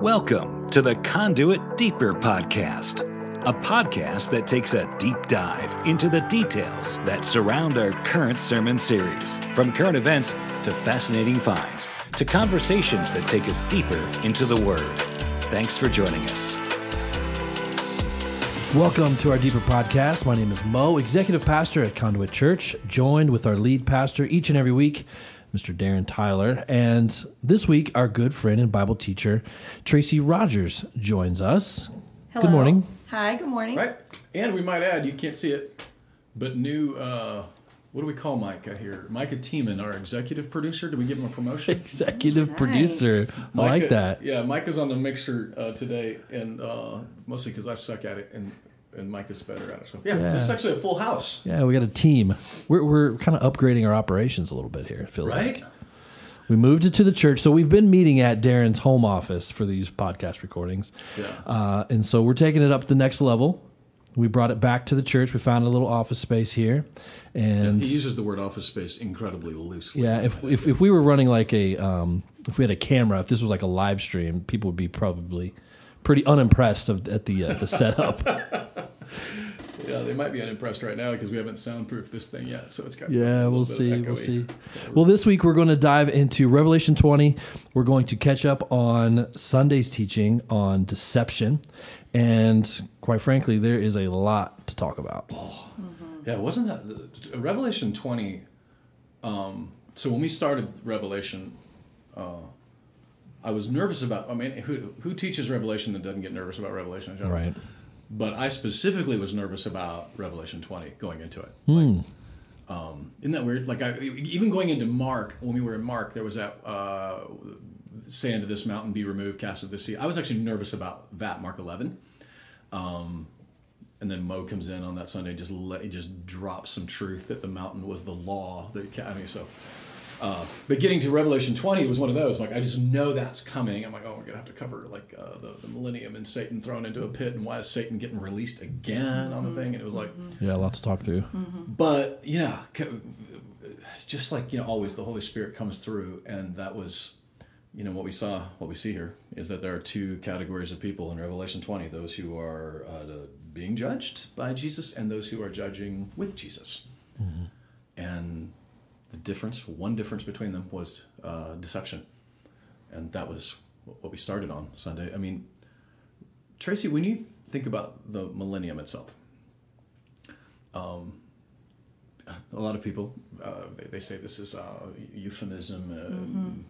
Welcome to the Conduit Deeper Podcast, a podcast that takes a deep dive into the details that surround our current sermon series, from current events to fascinating finds to conversations that take us deeper into the Word. Thanks for joining us. Welcome to our Deeper Podcast. My name is Mo, Executive Pastor at Conduit Church, joined with our lead pastor each and every week, Mr. Darren Tyler. And this week, our good friend and Bible teacher, Tracey Rogers, joins us. Hello. Good morning. Hi, good morning. Right. And we might add, you can't see it, but new, uh, what do we call Micah here? Micah Teeman, our executive producer. Did we give him a promotion? Executive Nice. producer. I like that. Yeah, Micah's on the mixer uh, today, and uh, mostly because I suck at it, and, and Mike is better at it. So, yeah, Yeah. this is actually a full house. Yeah, we got a team. We're, we're kind of upgrading our operations a little bit here, it feels Right? like. We moved it to the church. So we've been meeting at Darren's home office for these podcast recordings. Yeah. Uh, and so we're taking it up to the next level. We brought it back to the church. We found a little office space here. And He uses the word office space incredibly loosely. yeah, if, if, if we were running like a, um, if we had a camera, if this was like a live stream, people would be probably pretty unimpressed of, at the, uh, the setup. Yeah, they might be unimpressed right now because we haven't soundproofed this thing yet. So it's got Yeah, we'll see. We'll see. Well, this week we're going to dive into Revelation 20. We're going to catch up on Sunday's teaching on deception. And quite frankly, there is a lot to talk about. Yeah, wasn't that the- Revelation 20? Um, so when we started Revelation, uh, I was nervous about. I mean, who who teaches Revelation that doesn't get nervous about Revelation in general? Right. But I specifically was nervous about Revelation 20 going into it. Hmm. Like, um, isn't that weird? Like, I, even going into Mark, when we were in Mark, there was that uh, say unto this mountain, be removed, cast into the sea. I was actually nervous about that, Mark 11. Um, and then Mo comes in on that Sunday, just let just drops some truth that the mountain was the law. That I mean, so. Uh, but getting to Revelation 20 it was one of those. Like, I just know that's coming. I'm like, oh, we're gonna have to cover like uh, the, the millennium and Satan thrown into a pit, and why is Satan getting released again on the thing? And it was like, Yeah, a lot to talk through. but yeah, c- it's just like you know, always the Holy Spirit comes through, and that was, you know, what we saw. What we see here is that there are two categories of people in Revelation 20: those who are uh, being judged by Jesus, and those who are judging with Jesus. And the difference, one difference between them, was uh, deception, and that was what we started on Sunday. I mean, Tracey, when you think about the millennium itself a lot of people uh, they, they say this is uh, euphemism.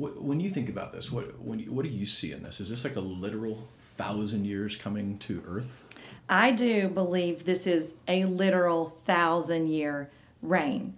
Uh, wh- when you think about this, what when you, what do you see in this? Is this like a literal thousand years coming to Earth? I do believe this is a literal thousand year reign.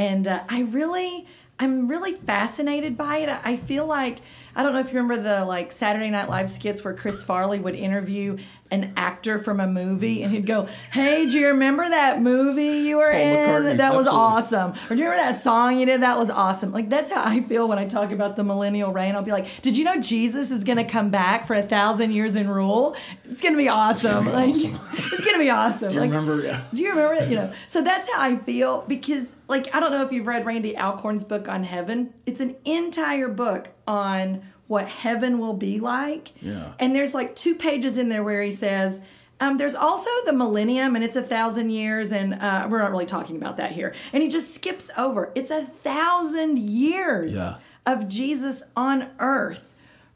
And uh, I really, I'm really fascinated by it. I feel like, I don't know if you remember the like Saturday Night Live skits where Chris Farley would interview an actor from a movie and he'd go, Hey, do you remember that movie you were Paul in? McCartney, That was awesome. Or do you remember that song you did? That was awesome. Like, that's how I feel when I talk about the millennial reign. I'll be like, Did you know Jesus is going to come back for a thousand years and rule? It's going to be awesome. be like, awesome. it's going to be awesome. Do you like, remember? Yeah. do you remember it? You know, so that's how I feel because, like, I don't know if you've read Randy Alcorn's book on heaven. It's an entire book on what heaven will be like. Yeah. And there's like two pages in there where he says, um, there's also the millennium, and it's a thousand years, and uh, we're not really talking about that here. And he just skips over. It's a thousand years Yeah. of Jesus on earth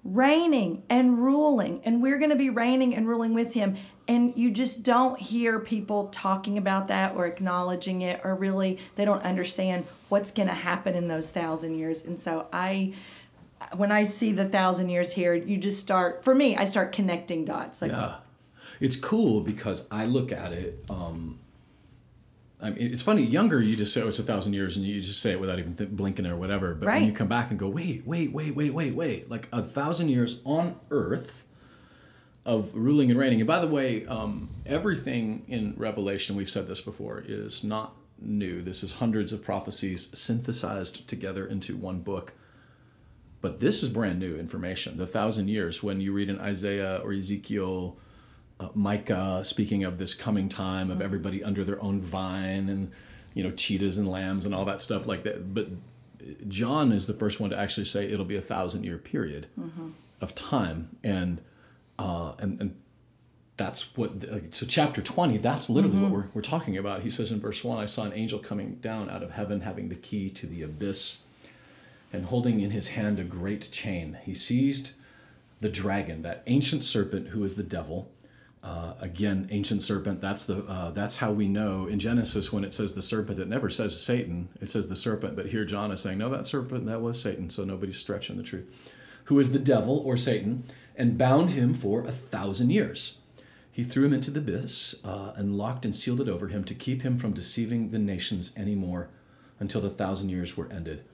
reigning and ruling and we're going to be reigning and ruling with him and you just don't hear people talking about that or acknowledging it or really they don't understand what's going to happen in those thousand years and so i when i see the thousand years here you just start for me i start connecting dots like Yeah. It's cool because I look at it. Um, I mean, it's funny. Younger, you just say oh, it's a thousand years, and you just say it without even th- blinking or whatever. But when you come back and go, wait, wait, wait, wait, wait, wait, like a thousand years on Earth of ruling and reigning. And by the way, um, everything in Revelation, we've said this before, is not new. This is hundreds of prophecies synthesized together into one book. But this is brand new information. The thousand years, when you read in Isaiah or Ezekiel, uh, Micah speaking of this coming time of everybody under their own vine and you know cheetahs and lambs and all that stuff like that. But John is the first one to actually say it'll be a thousand year period of time, and uh, and and that's what like, so chapter 20 that's literally what we're, we're talking about. He says in verse 1 i saw an angel coming down out of heaven having the key to the abyss and holding in his hand a great chain he seized the dragon that ancient serpent who is the devil. Uh, again ancient serpent that's the uh, that's how we know in genesis when it says the serpent it never says satan it says the serpent but here john is saying no that serpent that was satan so nobody's stretching the truth. Who is the devil or satan and bound him for a thousand years? He threw him into the abyss uh, and locked and sealed it over him to keep him from deceiving the nations anymore until the thousand years were ended.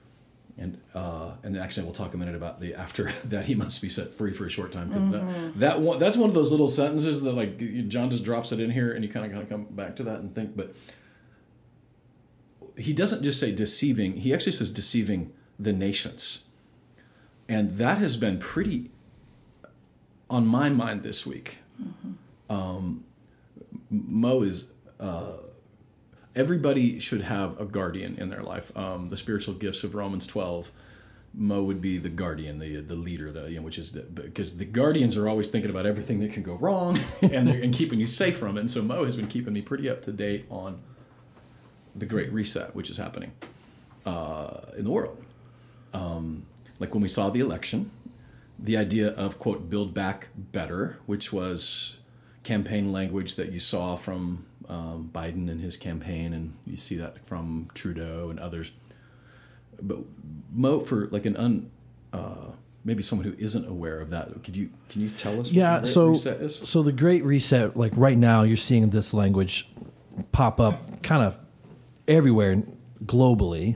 And uh, and actually, we'll talk a minute about the after that he must be set free for a short time because that that one that's one of those little sentences that like John just drops it in here and you kind of kind of come back to that and think, but he doesn't just say deceiving; he actually says deceiving the nations, and that has been pretty on my mind this week. Mo is uh, everybody should have a guardian in their life. Um, the spiritual gifts of Romans twelve. Mo would be the guardian, the the leader, the you know, which is the, because the guardians are always thinking about everything that can go wrong and and keeping you safe from it. And so Mo has been keeping me pretty up to date on the Great Reset, which is happening uh, in the world. Um, like when we saw the election, the idea of quote build back better, which was campaign language that you saw from um, Biden and his campaign, and you see that from Trudeau and others. But Mo, for like an un, uh, maybe someone who isn't aware of that, could you can you tell us? Yeah, what the Great so Reset is? so the Great Reset, like right now, you're seeing this language pop up kind of everywhere globally.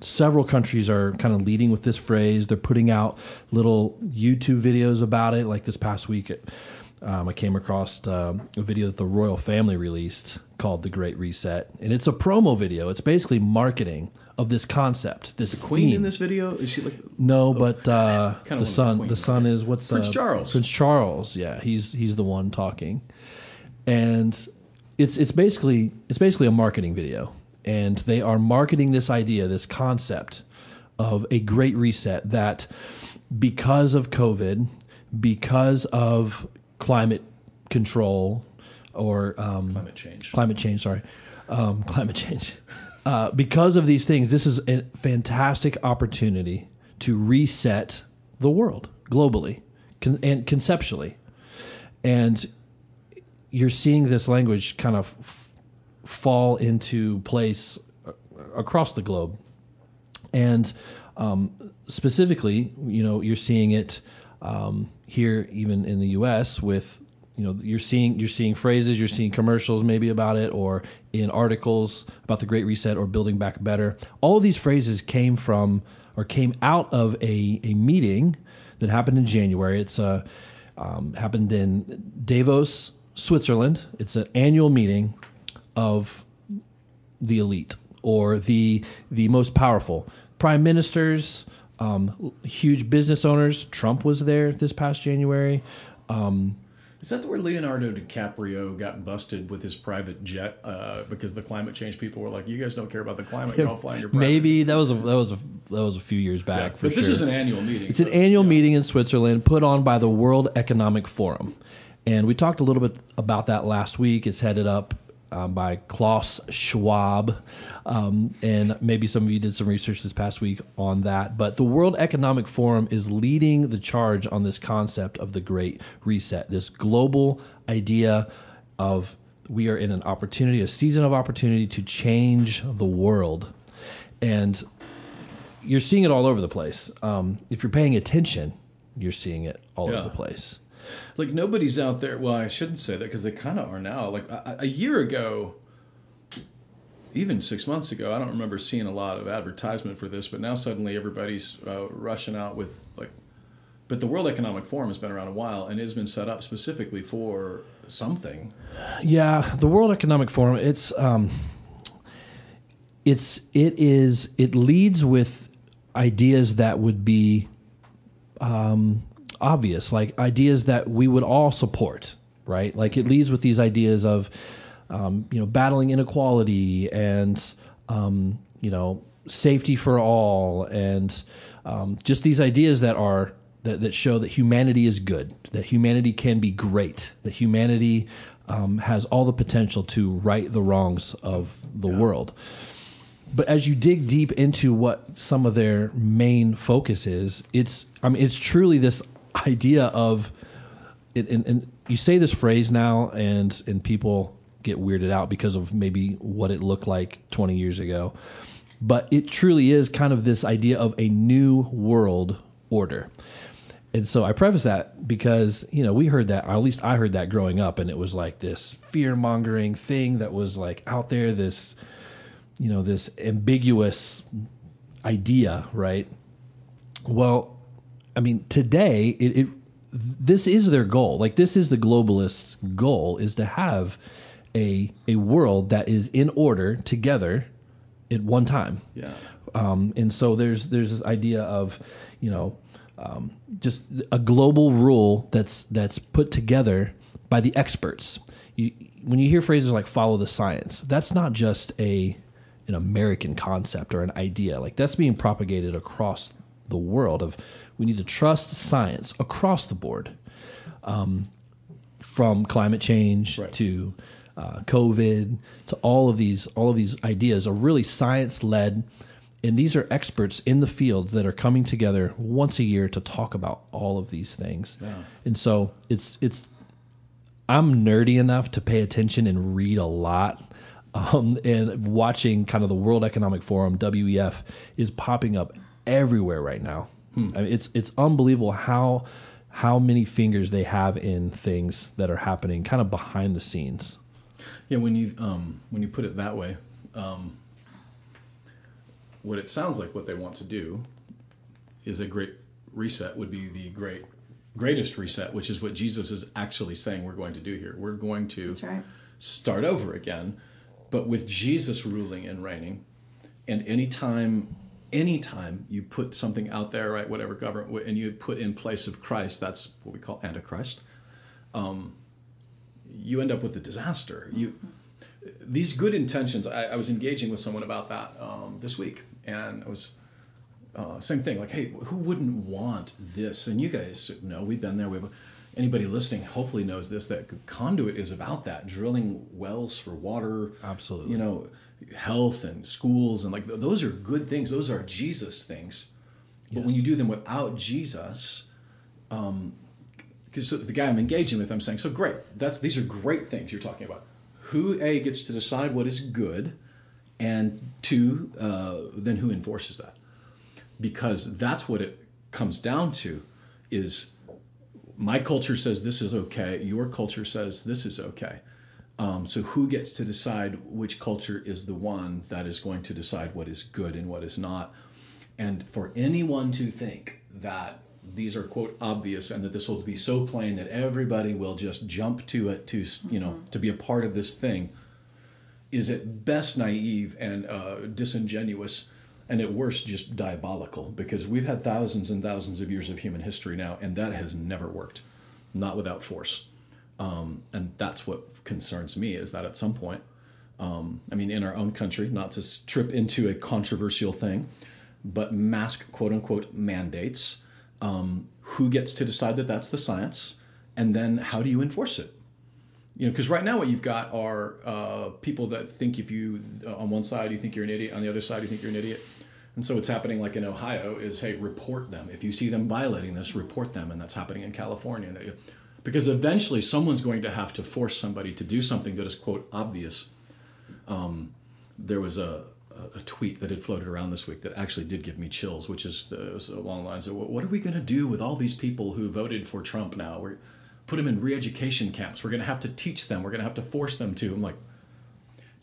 Several countries are kind of leading with this phrase. They're putting out little YouTube videos about it. Like this past week, um, I came across um, a video that the royal family released called "The Great Reset," and it's a promo video. It's basically marketing of this concept. This The Queen theme. in this video is she like No, but uh, the of the son, the son is what's Prince uh, Charles. Prince Charles, yeah, he's he's the one talking, and it's it's basically it's basically a marketing video, and they are marketing this idea, this concept of a great reset that because of COVID, because of climate control or um, climate change? climate change sorry. Um, climate change. Uh, because of these things this is a fantastic opportunity to reset the world globally con- and conceptually. And you're seeing this language kind of f- fall into place across the globe. And um, specifically, you know, you're seeing it um, here, even in the U.S. with you know you're seeing you're seeing phrases, you're seeing commercials maybe about it, or in articles about the Great Reset or Building Back Better. All of these phrases came from or came out of a a meeting that happened in January. It's uh, um, happened in Davos, Switzerland. It's an annual meeting of the elite or the the most powerful prime ministers, um, huge business owners. Trump was there this past January. Um, Is that where Leonardo DiCaprio got busted with his private jet uh, because the climate change people were like, "You guys don't care about the climate, you're all flying your private Maybe that was a that was a that was a few years back Yeah, for but sure. this is an annual meeting. It's an annual yeah. meeting in Switzerland put on by the World Economic Forum. And we talked a little bit about that last week. It's headed up um, by Klaus Schwab. Um, and maybe some of you did some research this past week on that. But the World Economic Forum is leading the charge on this concept of the Great Reset, this global idea of we are in an opportunity, a season of opportunity to change the world. And you're seeing it all over the place. Um, if you're paying attention, you're seeing it all Yeah. over the place. Like nobody's out there. Well, I shouldn't say that because they kind of are now. Like a, a year ago, even six months ago, I don't remember seeing a lot of advertisement for this, but now suddenly everybody's uh, rushing out with like. But the World Economic Forum has been around a while and has been set up specifically for something. Yeah, the World Economic Forum. It's um, it's it is it leads with ideas that would be um, obvious, like ideas that we would all support, right? Like it leads with these ideas of um, you know battling inequality and um, you know safety for all and um, just these ideas that are that, that show that humanity is good, that humanity can be great, that humanity um, has all the potential to right the wrongs of the world. But as you dig deep into what some of their main focus is, it's I mean it's truly this idea of it, and, and you say this phrase now, and and people get weirded out because of maybe what it looked like 20 years ago. But it truly is kind of this idea of a new world order. And so I preface that because, you know, we heard that, or at least I heard that growing up, and it was like this fear mongering thing that was like out there, this, you know, this ambiguous idea, right? Well, I mean, today, it, it this is their goal. Like, this is the globalists' goal is to have a, a world that is in order together at one time. Yeah. Um, and so there's there's this idea of, you know, um, just a global rule that's that's put together by the experts. You, when you hear phrases like "follow the science," that's not just a an American concept or an idea. Like that's being propagated across the world. Of we need to trust science across the board, um, from climate change Right. to uh, COVID to all of these all of these ideas are really science led, and these are experts in the fields that are coming together once a year to talk about all of these things. And so it's it's I'm nerdy enough to pay attention and read a lot. Um, and watching kind of the World Economic Forum (WEF) is popping up everywhere right now. I mean, it's it's unbelievable how how many fingers they have in things that are happening kind of behind the scenes. Yeah, when you um, when you put it that way, um, what it sounds like what they want to do is a great reset would be the great greatest reset, which is what Jesus is actually saying we're going to do here. We're going to That's right. start over again, but with Jesus ruling and reigning. And anytime anytime you put something out there, right, whatever government, and you put in place of Christ, that's what we call Antichrist. Um, you end up with a disaster. You these good intentions. I, I was engaging with someone about that um, this week, and I was uh, same thing. Like, hey, who wouldn't want this? And you guys know we've been there. We have anybody listening. Hopefully knows this. That conduit is about that drilling wells for water. Absolutely. You know, health and schools and like those are good things. Those are Jesus things. But when you do them without Jesus, um because the guy I'm engaging with, I'm saying, so great. That's these are great things you're talking about. Who a gets to decide what is good, and two, uh, then who enforces that? Because that's what it comes down to. Is my culture says this is okay. Your culture says this is okay. Um, so who gets to decide which culture is the one that is going to decide what is good and what is not? And for anyone to think that these are quote obvious and that this will be so plain that everybody will just jump to it to you know to be a part of this thing is at best naive and uh, disingenuous and at worst just diabolical because we've had thousands and thousands of years of human history now and that has never worked. Not without force um, and that's what concerns me is that at some point um, i mean in our own country not to trip into a controversial thing but mask quote unquote mandates um, who gets to decide that that's the science and then how do you enforce it? You know because right now what you've got are uh, people that think if you uh, on one side you think you're an idiot on the other side you think you're an idiot. And so what's happening like in ohio is hey report them. If you see them violating this report them and that's happening in california because eventually someone's going to have to force somebody to do something that is quote obvious Um, there was a, a tweet that had floated around this week that actually did give me chills, which is the, along the lines of, "What are we going to do with all these people who voted for Trump now? We're put them in re-education camps. We're going to have to teach them. We're going to have to force them to." I'm like,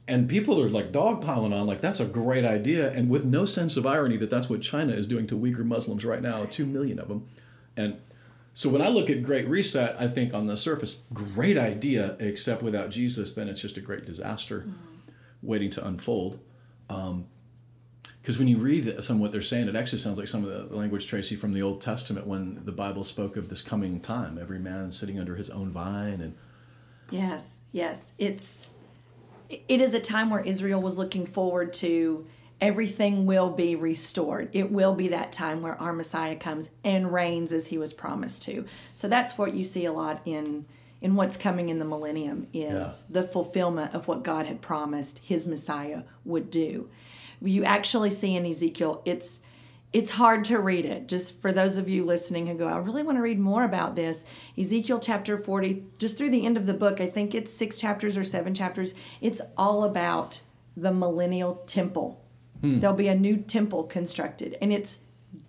and people are like dogpiling on, like that's a great idea, and with no sense of irony that that's what China is doing to Uyghur Muslims right now, two million of them, and. So when I look at Great Reset, I think on the surface, great idea, except without Jesus, then it's just a great disaster mm-hmm. waiting to unfold. Um, because when you read some of what they're saying, it actually sounds like some of the language, Tracey, from the Old Testament when the Bible spoke of this coming time, every man sitting under his own vine. And Yes, yes. It's it is a time where Israel was looking forward to everything will be restored. It will be that time where our Messiah comes and reigns as he was promised to. So that's what you see a lot in in what's coming in the millennium is Yeah. the fulfillment of what God had promised his Messiah would do. You actually see in Ezekiel it's it's hard to read it. Just for those of you listening who go, I really want to read more about this. Ezekiel chapter 40, just through the end of the book, I think it's six chapters or seven chapters. It's all about the millennial temple. Hmm. There'll be a new temple constructed, and it's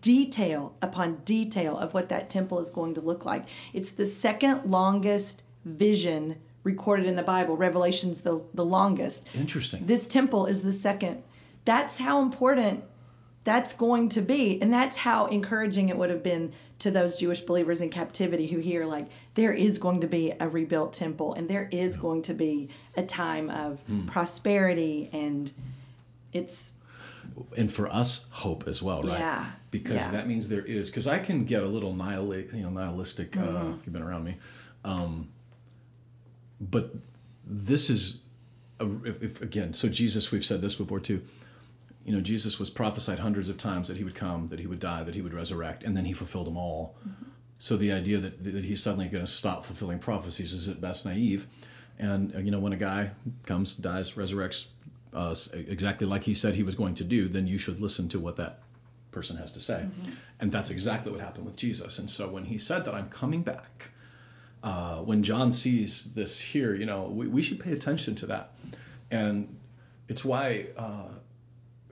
detail upon detail of what that temple is going to look like. It's the second longest vision recorded in the Bible. Revelation's the, the longest. Interesting. This temple is the second. That's how important that's going to be. And that's how encouraging it would have been to those Jewish believers in captivity who hear, like, there is going to be a rebuilt temple and there is going to be a time of hmm. prosperity. And it's, and for us hope as well right Yeah. because Yeah. that means there is because i can get a little nihil- you know nihilistic uh, Mm-hmm. if you've been around me um, but this is a, if, if again so jesus we've said this before too you know jesus was prophesied hundreds of times that he would come that he would die that he would resurrect and then he fulfilled them all so the idea that, that he's suddenly going to stop fulfilling prophecies is at best naive and uh, you know when a guy comes dies resurrects uh, exactly like he said he was going to do then you should listen to what that person has to say and that's exactly what happened with jesus and so when he said that i'm coming back uh, when John sees this here, you know, we, we should pay attention to that. And it's why, uh,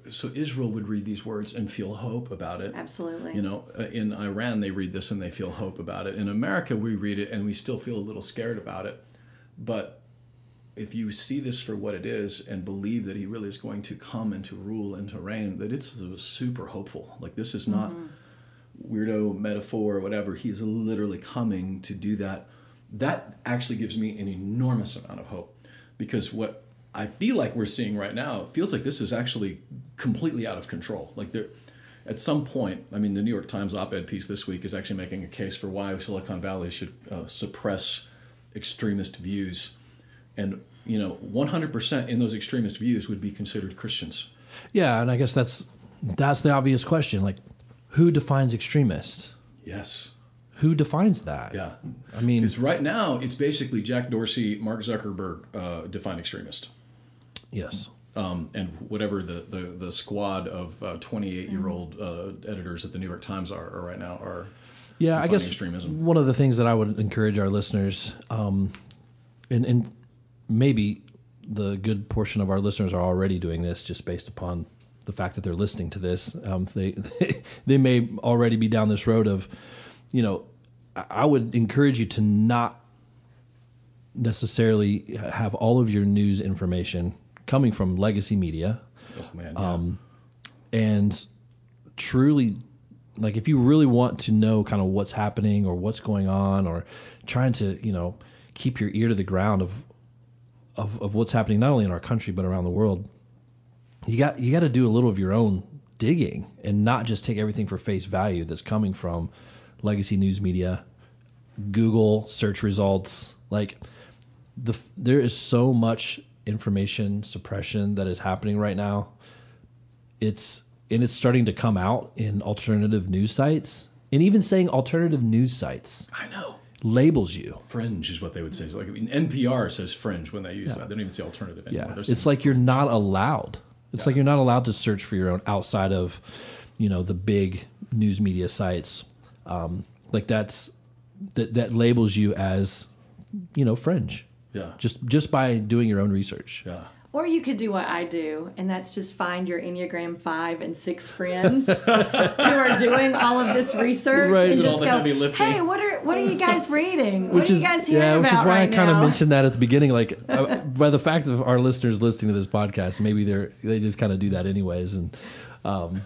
so Israel would read these words and feel hope about it. Absolutely. You know, uh, in Iran, they read this and they feel hope about it. In America, we read it and we still feel a little scared about it. But if you see this for what it is and believe that he really is going to come and to rule and to reign, that it's super hopeful. Like, this is not weirdo metaphor or whatever. He is literally coming to do that. That actually gives me an enormous amount of hope because what I feel like we're seeing right now feels like this is actually completely out of control. Like there, at some point, I mean, the New York Times op-ed piece this week is actually making a case for why Silicon Valley should uh, suppress extremist views, and you know, 100% in those extremist views would be considered Christians. Yeah, and I guess that's that's the obvious question. Like, who defines extremist? Yes. Who defines that? Yeah. I mean, Because right now it's basically Jack Dorsey, Mark Zuckerberg, uh, defined extremist, yes. um, and whatever the, the, the squad of uh, 28 year old uh, editors at the New York Times are, are right now are. Yeah, I guess extremism. one of the things that I would encourage our listeners, um, and, and maybe the good portion of our listeners are already doing this just based upon the fact that they're listening to this. Um, they they may already be down this road of, you know, I- would encourage you to not necessarily have all of your news information coming from legacy media Oh man, yeah. and truly like if you really want to know kind of what's happening or what's going on or trying to you know keep your ear to the ground of of, of what's happening not only in our country but around the world you got you got to do a little of your own digging and not just take everything for face value that's coming from legacy news media google search results. Like the there is so much information suppression that is happening right now. It's and it's starting to come out in alternative news sites and even saying alternative news sites. I know. Labels you. Fringe is what they would say. It's like I mean, NPR says fringe when they use that. They don't even say alternative anymore. yeah it's like you're not allowed. It's like you're not allowed to search for your own outside of you know the big news media sites. Um, like that's that that labels you as you know fringe. Yeah, just just by doing your own research. Yeah. Or you could do what I do, and that's just find your Enneagram 5 and 6 friends who are doing all of this research Right. and just go, hey, what are what are you guys reading? What which are is you guys hearing yeah, which about is why right I kind of mentioned that at the beginning. Like, uh, by the fact of our listeners listening to this podcast, maybe they're they just kind of do that anyways, and um,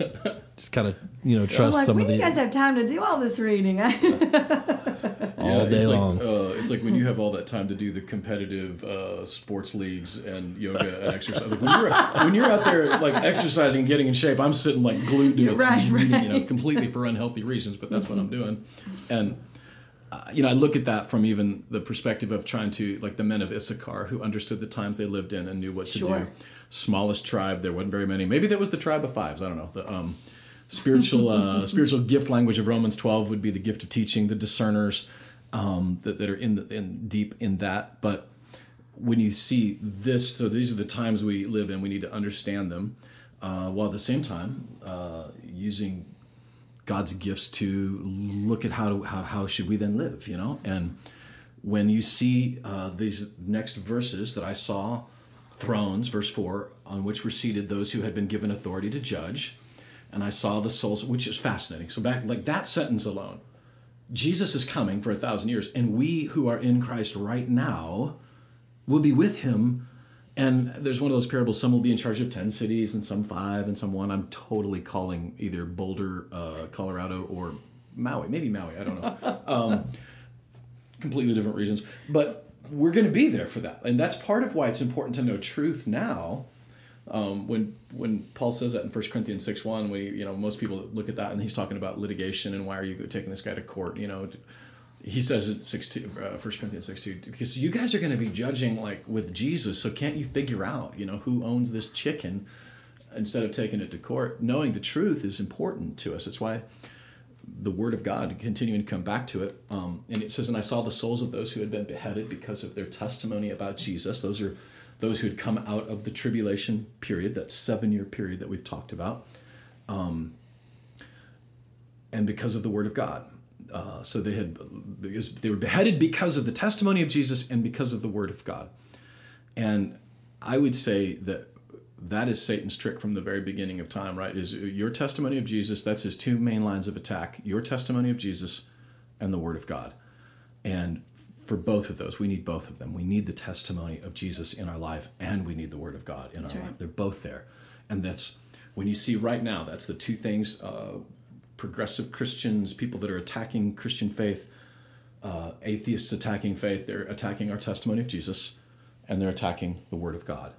just kind of you know I'm trust like, some when of do the you guys have time to do all this reading? all Yeah, day it's long. Like, uh, it's like when you have all that time to do the competitive uh, sports leagues and yoga and exercise. Like when, you're, when you're out there like exercising and getting in shape, I'm sitting like glued to it, Right, reading, you know, completely for unhealthy reasons. But that's what I'm doing, and uh, you know, I look at that from even the perspective of trying to, like the men of Issachar who understood the times they lived in and knew what to Sure. do. Smallest tribe, there wasn't very many. Maybe there was the tribe of fives. I don't know. The um, spiritual uh, spiritual gift language of Romans twelve would be the gift of teaching, the discerners um, that, that are in the, in deep in that. But when you see this, so these are the times we live in. We need to understand them, uh, while at the same time uh, using God's gifts to look at how to, how how should we then live, you know? And when you see uh, these next verses that I saw, thrones, verse four, on which were seated those who had been given authority to judge, and I saw the souls, which is fascinating. So back like that sentence alone, Jesus is coming for a thousand years, and we who are in Christ right now will be with him. And there's one of those parables. Some will be in charge of ten cities, and some five, and some one. I'm totally calling either Boulder, uh, Colorado, or Maui. Maybe Maui. I don't know. Um, completely different regions, but we're going to be there for that, and that's part of why it's important to know truth now. Um, when when Paul says that in 1 Corinthians six one, we you know most people look at that and he's talking about litigation and why are you taking this guy to court? You know, he says in six two, uh, 1 Corinthians six two, because you guys are going to be judging like with Jesus, so can't you figure out you know who owns this chicken instead of taking it to court? Knowing the truth is important to us. It's why the word of God, continuing to come back to it. Um, and it says, And I saw the souls of those who had been beheaded because of their testimony about Jesus. Those are those who had come out of the tribulation period, that seven year period that we've talked about, um, and because of the word of God. Uh, so they had because they were beheaded because of the testimony of Jesus and because of the word of God. And I would say that that is Satan's trick from the very beginning of time, right? Is your testimony of Jesus, that's his two main lines of attack your testimony of Jesus and the Word of God. And for both of those, we need both of them. We need the testimony of Jesus in our life and we need the Word of God in our right. life. They're both there. And that's when you see right now, that's the two things uh, progressive Christians, people that are attacking Christian faith, uh, atheists attacking faith, they're attacking our testimony of Jesus and they're attacking the Word of God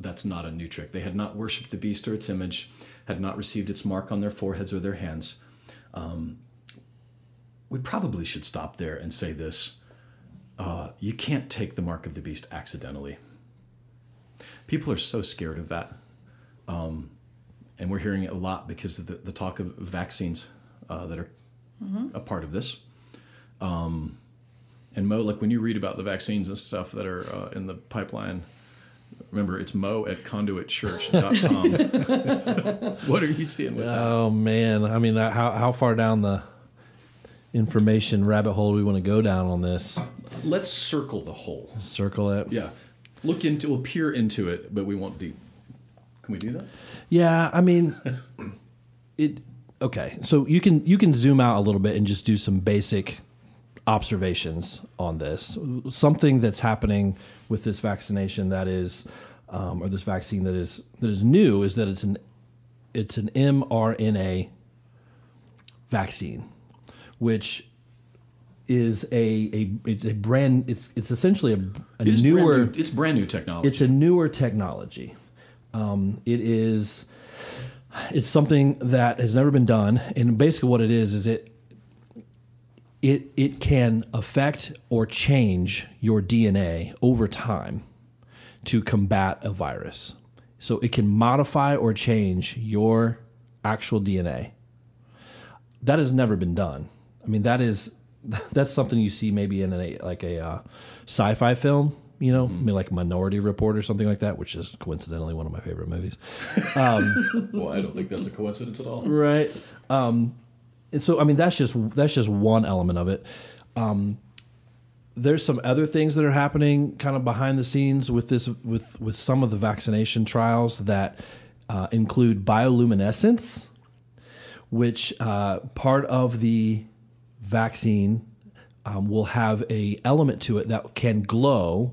that's not a new trick. They had not worshipped the beast or its image, had not received its mark on their foreheads or their hands. Um, we probably should stop there and say this uh, you can't take the mark of the beast accidentally. People are so scared of that. Um, and we're hearing it a lot because of the, the talk of vaccines uh, that are a part of this. Um, and Mo, like when you read about the vaccines and stuff that are uh, in the pipeline, remember it's mo at conduitchurch.com. what are you seeing with that? Oh man, I mean, uh, how how far down the information rabbit hole we want to go down on this? Let's circle the hole. Circle it. Yeah. Look into, we'll peer into it, but we won't deep. Can we do that? Yeah, I mean, it. Okay, so you can you can zoom out a little bit and just do some basic observations on this. Something that's happening with this vaccination that is, um, or this vaccine that is that is new is that it's an it's an mRNA vaccine, which is a a it's a brand it's it's essentially a, a It's newer brand new, it's brand new technology. it's a newer technology. Um, it is it's something that has never been done, and basically what it is is it it it can affect or change your DNA over time to combat a virus. So it can modify or change your actual DNA. That has never been done. I mean, that is that's something you see maybe in a like a uh, sci-fi film, you know, maybe like Minority Report or something like that, which is coincidentally one of my favorite movies. well, I don't think that's a coincidence at all. right um and so i mean that's just that's just one element of it um there's some other things that are happening kind of behind the scenes with this with with some of the vaccination trials that uh, include bioluminescence which uh, part of the vaccine um, will have a element to it that can glow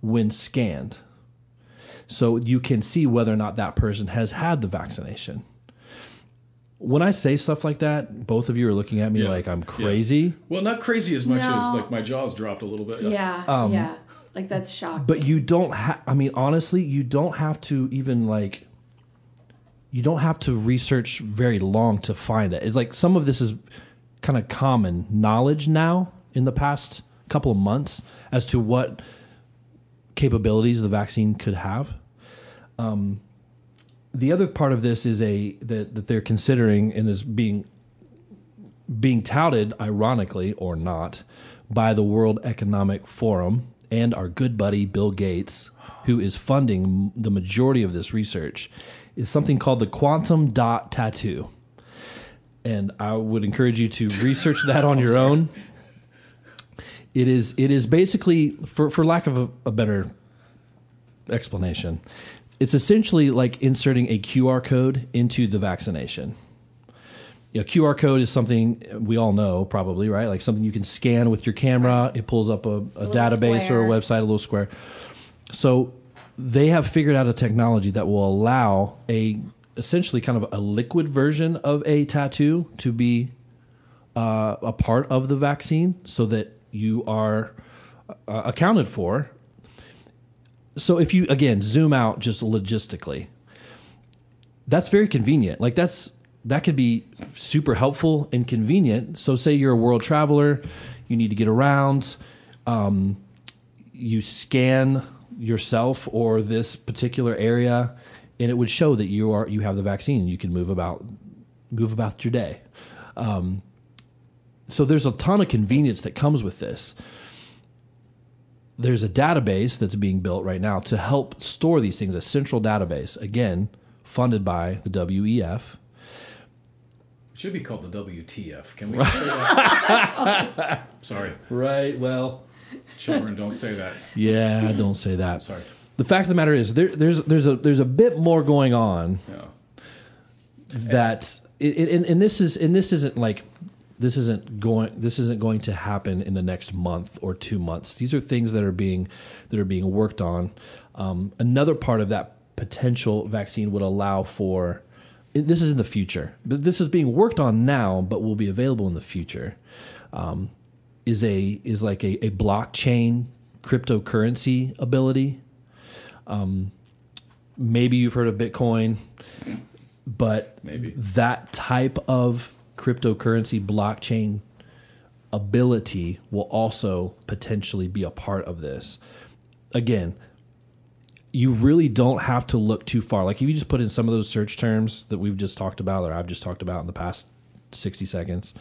when scanned so you can see whether or not that person has had the vaccination. When I say stuff like that, both of you are looking at me Yeah. like I'm Yeah. crazy, Well, not crazy as much as like my jaws dropped a little bit. Yeah, Um, yeah. Like that's shocking. but you don't have, I mean, honestly, you don't have to even like, you don't have to research very long to find it. It's like some of this is, kind of common knowledge now in the past couple of months as to what capabilities the vaccine could have. Um, the other part of this is a that, that they're considering and is being being touted, ironically or not, by the World Economic Forum and our good buddy Bill Gates, who is funding the majority of this research, is something called the quantum dot tattoo. And I would encourage you to research that on your own. It is it is basically for for lack of a, a better explanation, it's essentially like inserting a QR code into the vaccination. You know, QR code is something we all know probably, right? Like something you can scan with your camera. It pulls up a, a, a database square. or a website, a little square. So they have figured out a technology that will allow a essentially kind of a liquid version of a tattoo to be uh, a part of the vaccine, so that you are uh, accounted for. So if you again zoom out just logistically, that's very convenient. Like that's that could be super helpful and convenient. So say you're a world traveler, you need to get around, um, you scan yourself or this particular area, and it would show that you are you have the vaccine and you can move about move about your day. Um, so there's a ton of convenience that comes with this there's a database that's being built right now to help store these things, a central database, again, funded by the WEF. It should be called the WTF. Can we say that? Sorry, Right. Well, children, don't say that. yeah, don't say that. Sorry. The fact of the matter is, there, there's there's a there's a bit more going on Yeah. that it, it, and, and this is and this isn't like this isn't going this isn't going to happen in the next month or two months. These are things that are being that are being worked on. Um, another part of that potential vaccine would allow for this is in the future, but this is being worked on now, but will be available in the future. Um, is a is like a, a blockchain cryptocurrency ability. Um, maybe you've heard of Bitcoin, but Maybe. that type of cryptocurrency blockchain ability will also potentially be a part of this. Again, you really don't have to look too far. Like if you just put in some of those search terms that we've just talked about or I've just talked about in the past 60 seconds,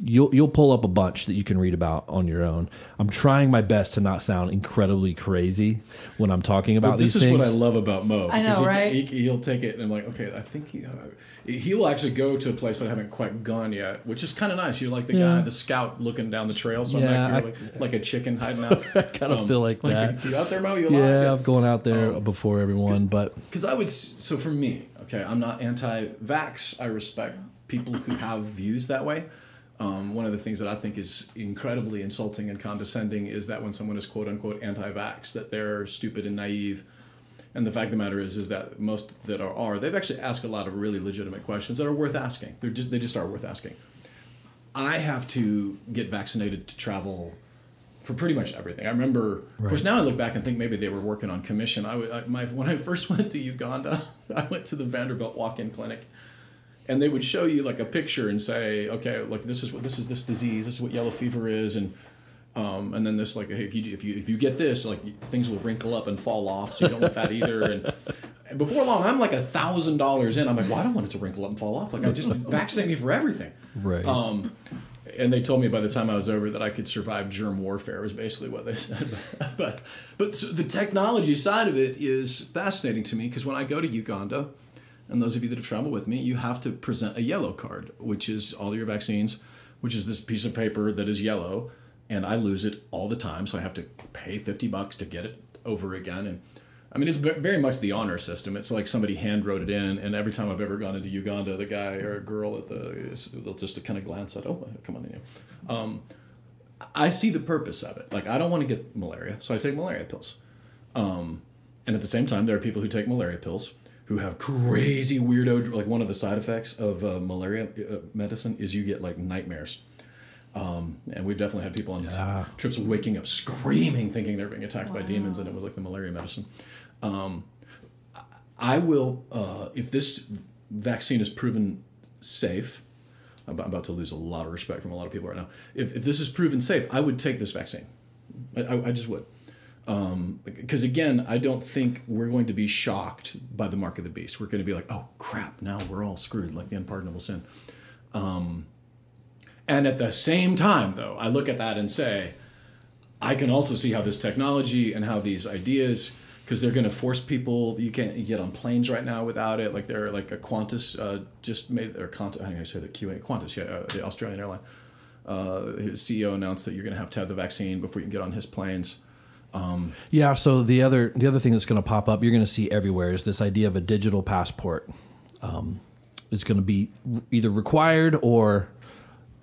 you'll you'll pull up a bunch that you can read about on your own. I'm trying my best to not sound incredibly crazy when I'm talking about But this these is things. what I love about Mo. I know, he, right? He, he'll take it and I'm like, okay, I think he, uh, he'll actually go to a place that I haven't quite gone yet, which is kind of nice. You're like the Yeah. guy, the scout looking down the trail. So Yeah, I'm like, you're like, like a chicken hiding out. I kind of feel like that. You out there, Mo? You alive? Yeah, I'm going out there before everyone, but Because I would, so for me, okay, I'm not anti-vax. I respect people who have views that way. Um, one of the things that I think is incredibly insulting and condescending is that when someone is quote unquote anti-vax, that they're stupid and naive. And the fact of the matter is, is that most that are, are they've actually asked a lot of really legitimate questions that are worth asking. They're just they just are worth asking. I have to get vaccinated to travel for pretty much everything. I remember, of course, now I look back and think maybe they were working on commission. I, I my when I first went to Uganda, I went to the Vanderbilt walk-in clinic, and they would show you like a picture and say, okay, like this is what this is this disease, this is what yellow fever is, and um, and then this like hey, if you if you if you get this, like things will wrinkle up and fall off, so you don't want that either. And, and before long, I'm like a thousand dollars in. I'm like, well, I don't want it to wrinkle up and fall off. Like, I just vaccinate me for everything. Right. Um, and they told me by the time I was over that I could survive germ warfare was basically what they said. but but so the technology side of it is fascinating to me because when I go to Uganda, and those of you that have traveled with me, you have to present a yellow card, which is all your vaccines, which is this piece of paper that is yellow, and I lose it all the time, so I have to pay fifty bucks to get it over again. And I mean, it's very much the honor system. It's like somebody hand wrote it in, and every time I've ever gone into Uganda, the guy or a girl at the they'll just kind of glance at, oh, come on in. here." Um, I see the purpose of it. Like, I don't want to get malaria, so I take malaria pills. Um, and at the same time, there are people who take malaria pills who have crazy weirdo. Like one of the side effects of uh, malaria uh, medicine is you get like nightmares. Um, and we've definitely had people on Yeah. trips waking up screaming, thinking they're being attacked by demons, and it was like the malaria medicine. Um, I will, uh, if this vaccine is proven safe, I'm about to lose a lot of respect from a lot of people right now. If, if this is proven safe, I would take this vaccine. I, I, I just would. Because again, I don't think we're going to be shocked by the mark of the beast. We're going to be like, oh crap, now we're all screwed, like the unpardonable sin. Um, and at the same time, though, I look at that and say, I can also see how this technology and how these ideas, because they're going to force people. You can't get on planes right now without it. Like they're like a Qantas uh, just made or Qantas. How do I say the QA? Qantas, yeah, uh, the Australian airline. Uh, his CEO announced that you're going to have to have the vaccine before you can get on his planes. Yeah. So the other the other thing that's going to pop up, you're going to see everywhere, is this idea of a digital passport. Um, it's going to be either required or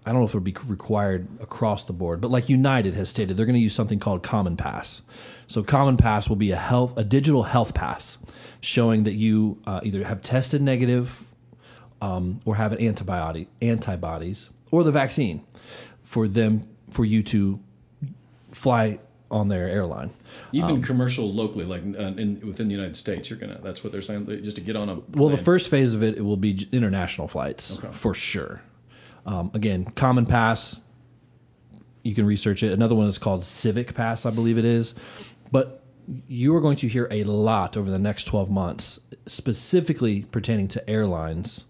I don't know if it'll be required across the board, but like United has stated, they're going to use something called Common Pass. So Common Pass will be a health a digital health pass, showing that you uh, either have tested negative um, or have an antibody antibodies or the vaccine for them for you to fly on their airline. Even commercial locally, like uh, in within the United States, you're gonna. That's what they're saying. Just to get on a. Well, the first phase of it, it will be international flights Okay. for sure. Um, again, Common Pass. You can research it. Another one is called Civic Pass, I believe it is. But you are going to hear a lot over the next 12 months, specifically pertaining to airlines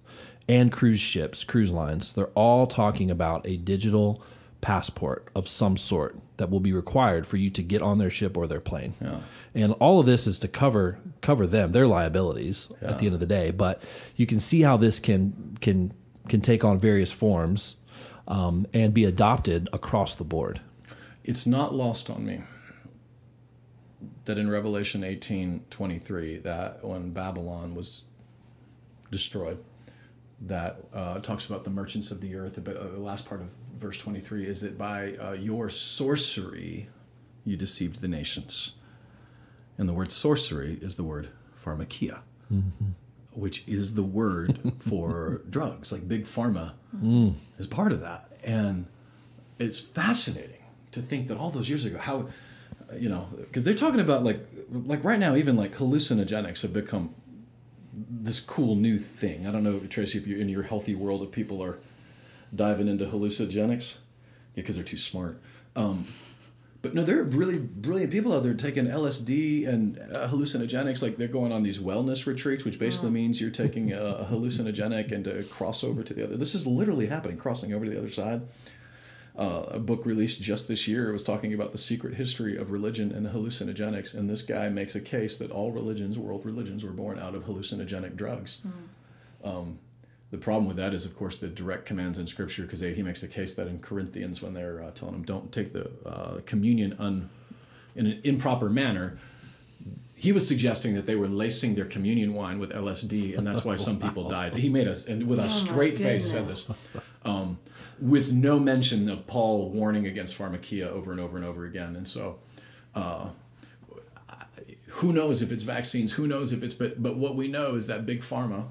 and cruise ships, cruise lines. They're all talking about a digital passport of some sort that will be required for you to get on their ship or their plane. Yeah. And all of this is to cover cover them, their liabilities at the end of the day. But you can see how this can can can take on various forms um, and be adopted across the board. it's not lost on me that in Revelation 18 23, that when Babylon was destroyed, that uh, talks about the merchants of the earth. But uh, the last part of verse 23 is that by uh, your sorcery you deceived the nations. And the word sorcery is the word pharmakeia, which is the word for drugs. Like big pharma is part of that. And it's fascinating to think that all those years ago, how, you know, because they're talking about like, like right now, even like hallucinogenics have become this cool new thing. I don't know, Tracey, if you're in your healthy world, if people are diving into hallucinogenics, yeah, because they're too smart. Um, but no, there are really brilliant people out there taking LSD and uh, hallucinogenics. Like they're going on these wellness retreats, which basically means you're taking a, a hallucinogenic and to cross over to the other. This is literally happening, crossing over to the other side. Uh, a book released just this year was talking about the secret history of religion and hallucinogenics, and this guy makes a case that all religions, world religions, were born out of hallucinogenic drugs. Um, the problem with that is, of course, the direct commands in Scripture, because he makes a case that in Corinthians, when they're uh, telling them don't take the uh, communion un, in an improper manner, he was suggesting that they were lacing their communion wine with LSD, and that's why some people died. He made a and with a Oh straight face said this, um, with no mention of Paul warning against pharmakeia over and over and over again. And so, uh, who knows if it's vaccines? Who knows if it's but but what we know is that big pharma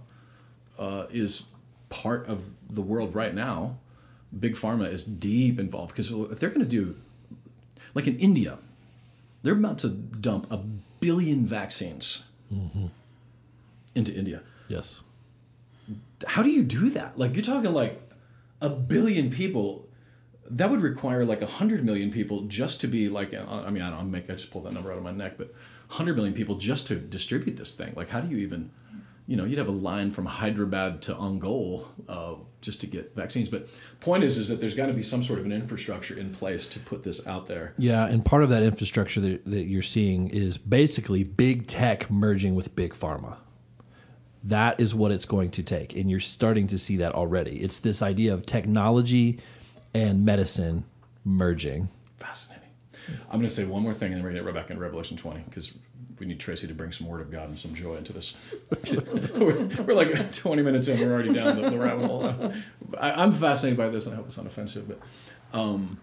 uh, is part of the world right now. Big pharma is deep involved because if they're going to do, like in India, they're about to dump a billion vaccines into India. Yes. How do you do that? Like you're talking like a billion people. That would require like a hundred million people just to be like. I mean, I don't make. I just pulled that number out of my neck, but hundred million people just to distribute this thing. Like, how do you even? You know, you'd have a line from Hyderabad to Ongole uh, just to get vaccines. But point is, is that there's got to be some sort of an infrastructure in place to put this out there. Yeah, and part of that infrastructure that, that you're seeing is basically big tech merging with big pharma. That is what it's going to take, and you're starting to see that already. It's this idea of technology and medicine merging. Fascinating. I'm going to say one more thing and then we're going to get right back into Revelation 20 because we need Tracey to bring some word of God and some joy into this. we're, we're like 20 minutes in, we're already down the, the rabbit hole. I, I'm fascinated by this and I hope it's not offensive, but um,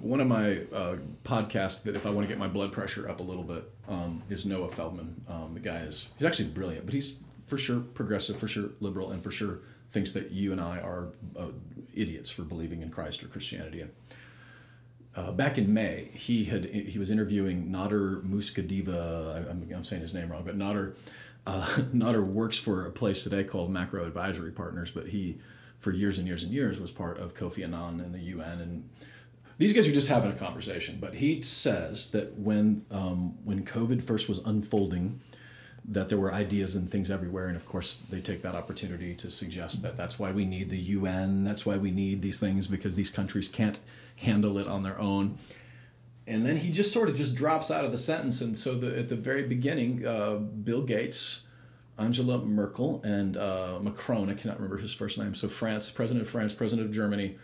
one of my uh, podcasts that if I want to get my blood pressure up a little bit um, is Noah Feldman. Um, the guy is, he's actually brilliant, but he's for sure progressive, for sure liberal, and for sure thinks that you and I are uh, idiots for believing in Christ or Christianity. And uh, back in May, he had he was interviewing Nader Muskadiva. I- I'm, I'm saying his name wrong, but Nader uh, Nader works for a place today called Macro Advisory Partners, but he for years and years and years was part of Kofi Annan and the UN, and these guys are just having a conversation. But he says that when um, when COVID first was unfolding, that there were ideas and things everywhere, and of course they take that opportunity to suggest that that's why we need the UN, that's why we need these things because these countries can't handle it on their own. And then he just sort of just drops out of the sentence, and so the, at the very beginning, uh, Bill Gates Angela Merkel and uh, Macron. I cannot remember his first name. So France, President of France, President of Germany,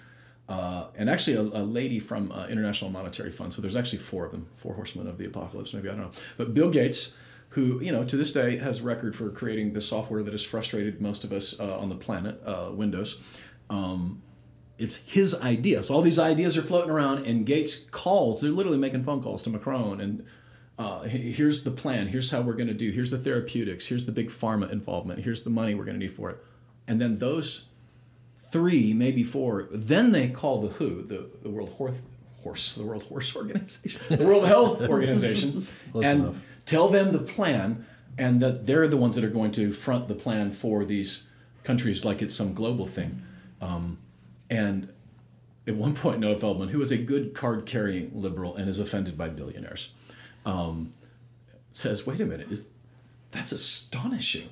uh, and actually a, a lady from uh, International Monetary Fund. So there's actually four of them, four horsemen of the apocalypse. Maybe I don't know. But Bill Gates, who you know to this day has record for creating the software that has frustrated most of us uh, on the planet, uh, Windows. Um, it's his idea. So all these ideas are floating around, and Gates calls. They're literally making phone calls to Macron and uh, here's the plan, here's how we're going to do, here's the therapeutics, here's the big pharma involvement, here's the money we're going to need for it. And then those three, maybe four, then they call the WHO, the, the World Horse, Horse, the World Horse Organization, the World Health Organization, and enough. tell them the plan, and that they're the ones that are going to front the plan for these countries like it's some global thing. Um, and at one point, Noah Feldman, who is a good card carrying liberal and is offended by billionaires, um, says, "Wait a minute, is that's astonishing."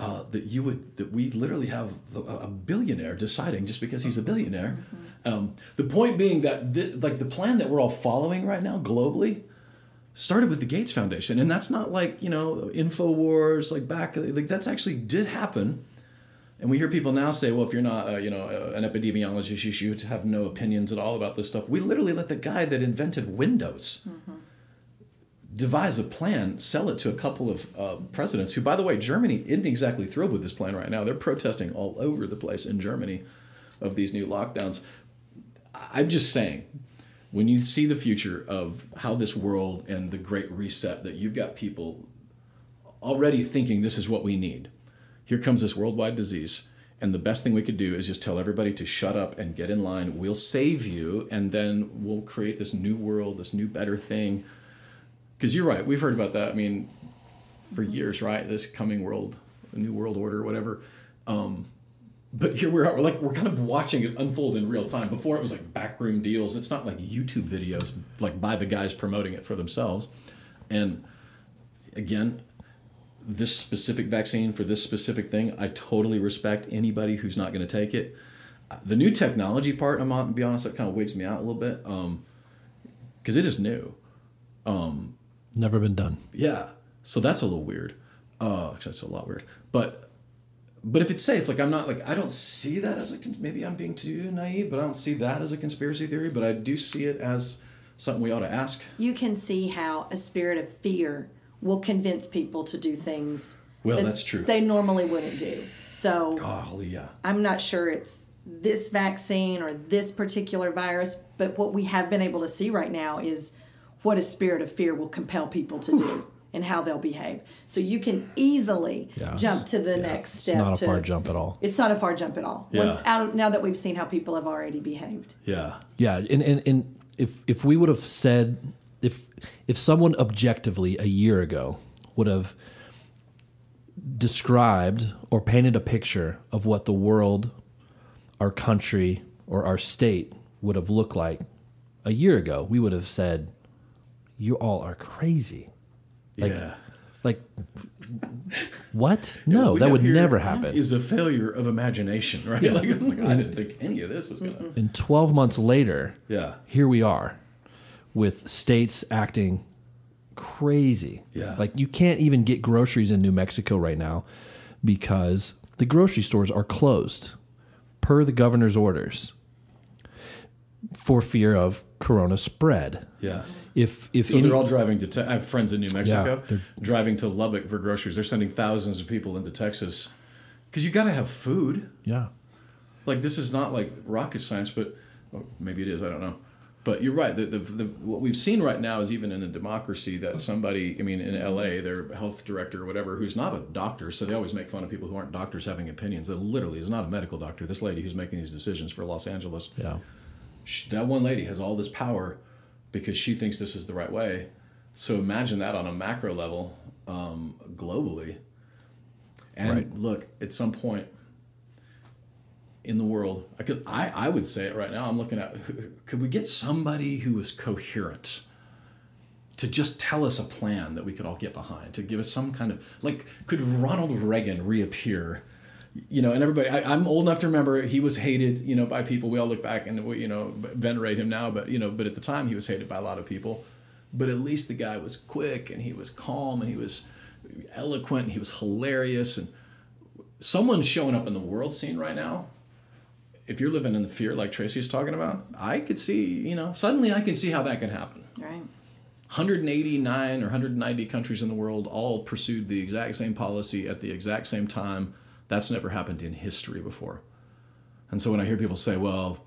Uh, that you would that we literally have a billionaire deciding just because he's a billionaire. Mm-hmm. Um, the point being that the, like the plan that we're all following right now globally started with the Gates Foundation, and that's not like you know Infowars like back like that's actually did happen. And we hear people now say, well, if you're not, uh, you know, uh, an epidemiologist, you should have no opinions at all about this stuff. We literally let the guy that invented Windows mm-hmm devise a plan, sell it to a couple of uh, presidents who, by the way, Germany isn't exactly thrilled with this plan right now. They're protesting all over the place in Germany of these new lockdowns. I'm just saying, when you see the future of how this world and the great reset, that you've got people already thinking this is what we need. Here comes this worldwide disease. And the best thing we could do is just tell everybody to shut up and get in line. We'll save you, and then we'll create this new world, this new better thing because you're right. We've heard about that. I mean, for years, right? This coming world, a new world order, whatever. Um, but here we are. We're like we're kind of watching it unfold in real time. Before it was like backroom deals. It's not like YouTube videos, like by the guys promoting it for themselves. And again, this specific vaccine for this specific thing, I totally respect anybody who's not going to take it. The new technology part, I'm to be honest, that kind of wigs me out a little bit because um, it is new. Um, Never been done. Yeah. So that's a little weird. Uh, actually, that's a lot weird. But but if it's safe, like I'm not like I don't see that as a maybe I'm being too naive, but I don't see that as a conspiracy theory. But I do see it as something we ought to ask. You can see how a spirit of fear will convince people to do things. Well, that that's true. They normally wouldn't do. So, golly, yeah. I'm not sure it's this vaccine or this particular virus, but what we have been able to see right now is what a spirit of fear will compel people to do and how they'll behave. So you can easily yeah, jump to the yeah, next step. It's not a to, far jump at all. It's not a far jump at all. Yeah. Once out, now that we've seen how people have already behaved. Yeah. Yeah, and, and, and if if we would have said if if someone objectively a year ago would have described or painted a picture of what the world, our country, or our state would have looked like a year ago, we would have said you all are crazy. Like, yeah. Like, what? No, that would never happen. Is a failure of imagination, right? Yeah. Like, like, I didn't think any of this was going to. And 12 months later, yeah, here we are with states acting crazy. Yeah. Like, you can't even get groceries in New Mexico right now because the grocery stores are closed per the governor's orders for fear of corona spread. Yeah if if so any, they're all driving to. Te- I have friends in New Mexico yeah, driving to Lubbock for groceries. They're sending thousands of people into Texas because you got to have food. Yeah, like this is not like rocket science, but oh, maybe it is. I don't know. But you're right. The, the, the, what we've seen right now is even in a democracy that somebody, I mean, in LA, their health director or whatever, who's not a doctor, so they always make fun of people who aren't doctors having opinions. That literally is not a medical doctor. This lady who's making these decisions for Los Angeles, yeah, that one lady has all this power because she thinks this is the right way. So imagine that on a macro level, um, globally. And right. look, at some point, in the world, because I, I would say it right now, I'm looking at, could we get somebody who is coherent to just tell us a plan that we could all get behind, to give us some kind of, like, could Ronald Reagan reappear? You know, and everybody, I, I'm old enough to remember he was hated, you know, by people. We all look back and we, you know, venerate him now, but, you know, but at the time he was hated by a lot of people. But at least the guy was quick and he was calm and he was eloquent and he was hilarious. And someone showing up in the world scene right now if you're living in the fear like Tracey is talking about, I could see, you know, suddenly I can see how that can happen. Right. 189 or 190 countries in the world all pursued the exact same policy at the exact same time. That's never happened in history before. And so when I hear people say, well,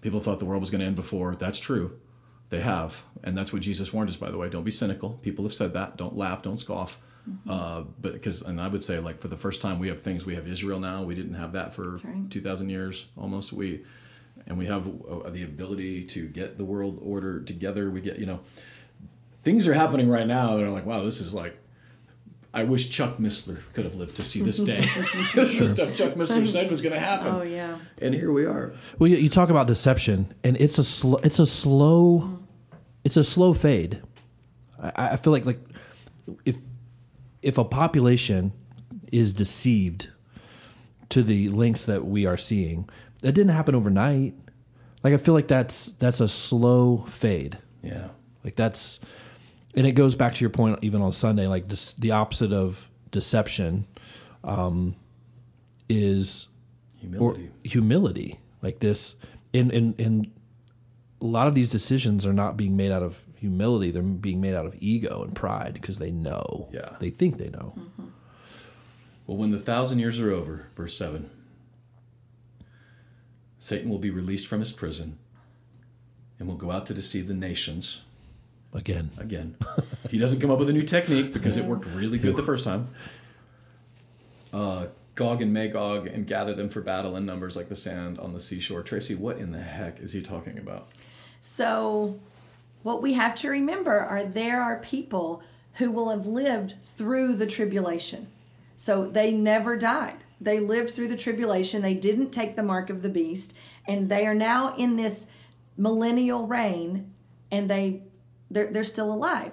people thought the world was going to end before, that's true. They have. And that's what Jesus warned us, by the way. Don't be cynical. People have said that. Don't laugh. Don't scoff. Mm-hmm. Uh, but because, and I would say, like for the first time, we have things. We have Israel now. We didn't have that for right. two thousand years almost. We, and we have uh, the ability to get the world order together. We get, you know, things are happening right now that are like, wow, this is like. I wish Chuck Missler could have lived to see this day. the stuff Chuck Missler said was going to happen. Oh yeah. And here we are. Well, you, you talk about deception, and it's a slow, it's a slow, it's a slow fade. I, I feel like like if if a population is deceived to the lengths that we are seeing, that didn't happen overnight. Like I feel like that's that's a slow fade. Yeah. Like that's, and it goes back to your point even on Sunday. Like this, the opposite of deception um, is Humility. or humility. Like this, and and and a lot of these decisions are not being made out of humility. They're being made out of ego and pride because they know. Yeah. They think they know. Well, when the thousand years are over, verse 7, Satan will be released from his prison and will go out to deceive the nations Again. again. he doesn't come up with a new technique because it worked really good the first time. Uh, Gog and Magog and gather them for battle in numbers like the sand on the seashore. Tracey, what in the heck is he talking about? So, what we have to remember are there are people who will have lived through the tribulation. So, they never died. They lived through the tribulation. They didn't take the mark of the beast. And they are now in this millennial reign and they they're, they're still alive.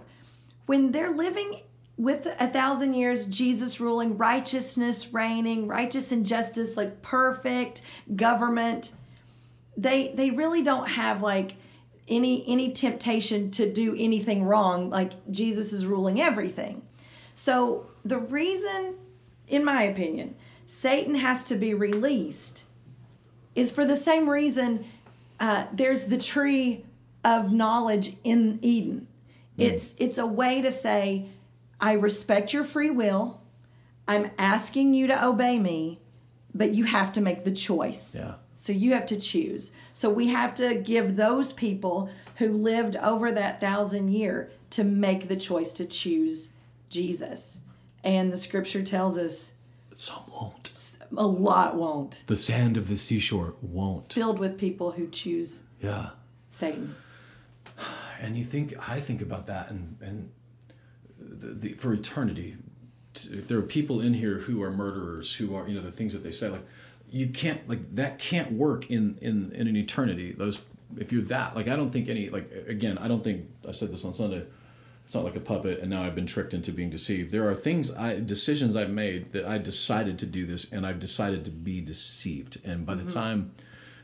When they're living with a thousand years, Jesus ruling, righteousness reigning, righteous and justice, like perfect government, they they really don't have like any any temptation to do anything wrong like jesus is ruling everything. So the reason in my opinion satan has to be released is for the same reason uh, there's the tree of knowledge in eden. It's it's a way to say i respect your free will. I'm asking you to obey me but you have to make the choice. Yeah. So you have to choose. So we have to give those people who lived over that thousand year to make the choice to choose Jesus. And the scripture tells us Some won't. a lot won't, The sand of the seashore won't. filled with people who choose Yeah. Satan. and you think I think about that and and the, the, for eternity if there are people in here who are murderers who are you know the things that they say like you can't like that can't work in in in an eternity. Those if you're that like I don't think any like again I don't think I said this on Sunday it's not like a puppet and now I've been tricked into being deceived. There are things I decisions I've made that I decided to do this and I've decided to be deceived. And by the mm-hmm. time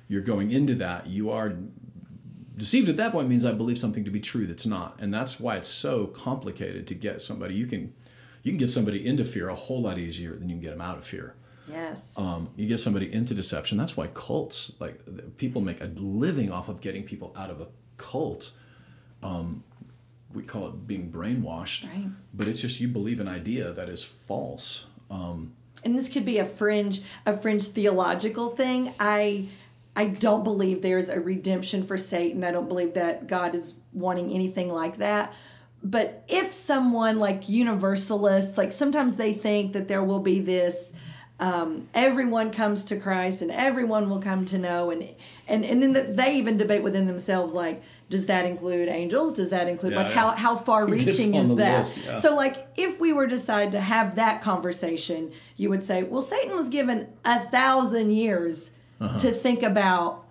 you're going into that you are deceived at that point means I believe something to be true that's not, and that's why it's so complicated to get somebody. You can you can get somebody into fear a whole lot easier than you can get them out of fear. Yes. Um, you get somebody into deception. That's why cults like people make a living off of getting people out of a cult. Um, we call it being brainwashed, Right. but it's just you believe an idea that is false. Um, and this could be a fringe a fringe theological thing i i don't believe there's a redemption for satan i don't believe that god is wanting anything like that but if someone like universalists like sometimes they think that there will be this um, everyone comes to christ and everyone will come to know and and and then the, they even debate within themselves like does that include angels does that include Yeah, like yeah. how how far reaching is that list, yeah. so like if we were to decide to have that conversation you would say well satan was given a thousand years to think about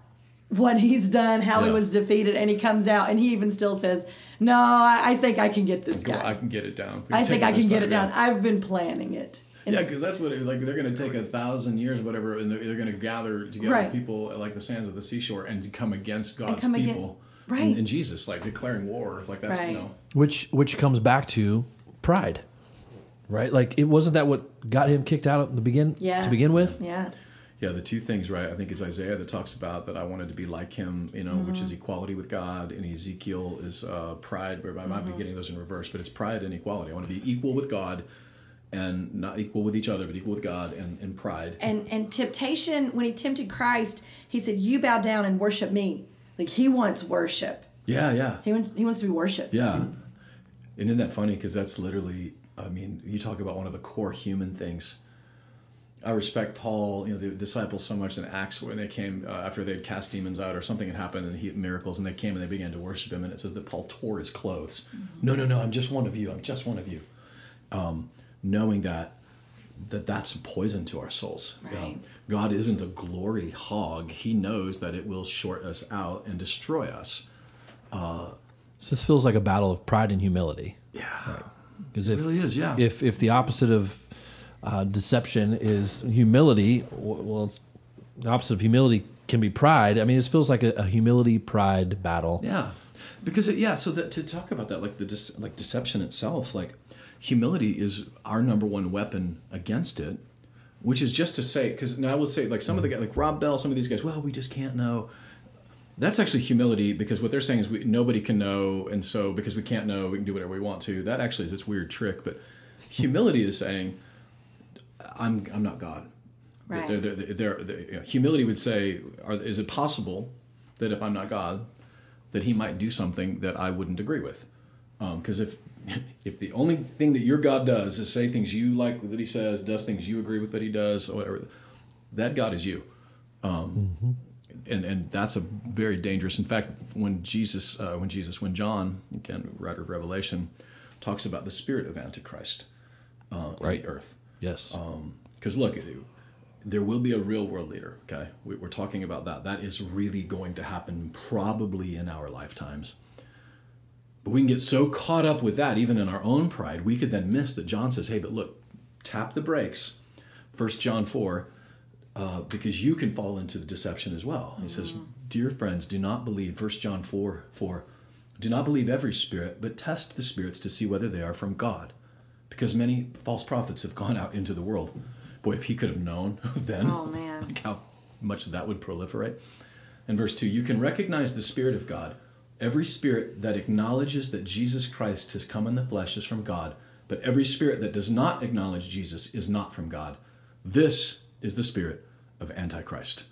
what he's done, how he was defeated, and he comes out and he even still says, "No, I, I think I can get this guy. I can get it down. I think I can get it down. I've been planning it." And Yeah, because that's what it, like they're going to take a thousand years, or whatever, and they're, they're going to gather together Right. people like the sands of the seashore and to come against God's come against- people, right. And, and Jesus, like declaring war, like that's Right. you know, which which comes back to pride, right? Like it wasn't that what got him kicked out at the begin Yes. to begin with. yes, yeah, the two things, right? I think it's Isaiah that talks about that I wanted to be like him, you know, which Mm-hmm. is equality with God, and Ezekiel is uh, pride. Where I might Mm-hmm. be getting those in reverse, but it's pride and equality. I want to be equal with God, and not equal with each other, but equal with God and, and pride. and and temptation when he tempted Christ, he said, "You bow down and worship me." Like he wants worship. Yeah, yeah. He wants he wants to be worshipped. Yeah. And isn't that funny? Because that's literally, I mean, you talk about one of the core human things. I respect Paul, you know, the disciples so much in Acts when they came uh, after they'd cast demons out or something had happened and he had miracles and they came and they began to worship him and it says that Paul tore his clothes. No, no, no, I'm just one of you. I'm just one of you. Um, knowing that that that's poison to our souls. Um, Right. God isn't a glory hog. He knows that it will short us out and destroy us. So this feels like a battle of pride and humility. Yeah. Because It if really is, yeah. if if the opposite of uh, deception is humility, well, it's, the opposite of humility can be pride. I mean, this feels like a, a humility pride battle. Yeah, because it, yeah. So that to talk about that, like the dece- like deception itself, like humility is our number one weapon against it. Which is just to say, because now I will say, like some of the guys, like Rob Bell, some of these guys, well, we just can't know. That's actually humility because what they're saying is we, nobody can know, and so because we can't know, we can do whatever we want to. That actually is this weird trick, but humility is saying, I'm I'm not God. Right. They're, they're, they're, you know, humility would say, are, is it possible that if I'm not God, that He might do something that I wouldn't agree with? Um, because if if the only thing that your God does is say things you like that He says, does things you agree with that He does, or whatever, that God is you. Um, And and that's a very dangerous. In fact, when Jesus, uh, when Jesus, when John, again, writer of Revelation, talks about the spirit of Antichrist uh, Right. the earth. Yes. Because look, there will be a real world leader. Okay, We- we're talking about that. That is really going to happen probably in our lifetimes. But we can get so caught up with that, even in our own pride, we could then miss that John says, "Hey, but look, tap the brakes." First John four, uh, because you can fall into the deception as well. He says, "Dear friends, do not believe." First John four four, do not believe every spirit, but test the spirits to see whether they are from God because many false prophets have gone out into the world. Boy, if he could have known then, Oh, man. like how much that would proliferate. And verse 2 You can recognize the Spirit of God. Every spirit that acknowledges that Jesus Christ has come in the flesh is from God, but every spirit that does not acknowledge Jesus is not from God. This is the spirit of Antichrist.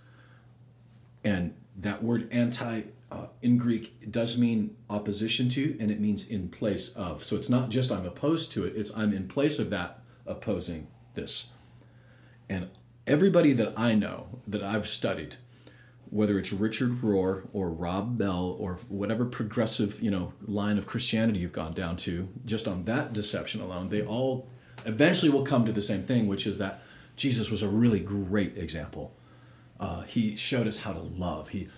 And that word anti uh, in Greek does mean opposition to, and it means in place of. So it's not just I'm opposed to it, it's I'm in place of that opposing this. And everybody that I know, that I've studied, whether it's Richard Rohr or Rob Bell or whatever progressive, you know, line of Christianity you've gone down to, just on that deception alone, they all eventually will come to the same thing, which is that Jesus was a really great example. Uh, he showed us how to love. He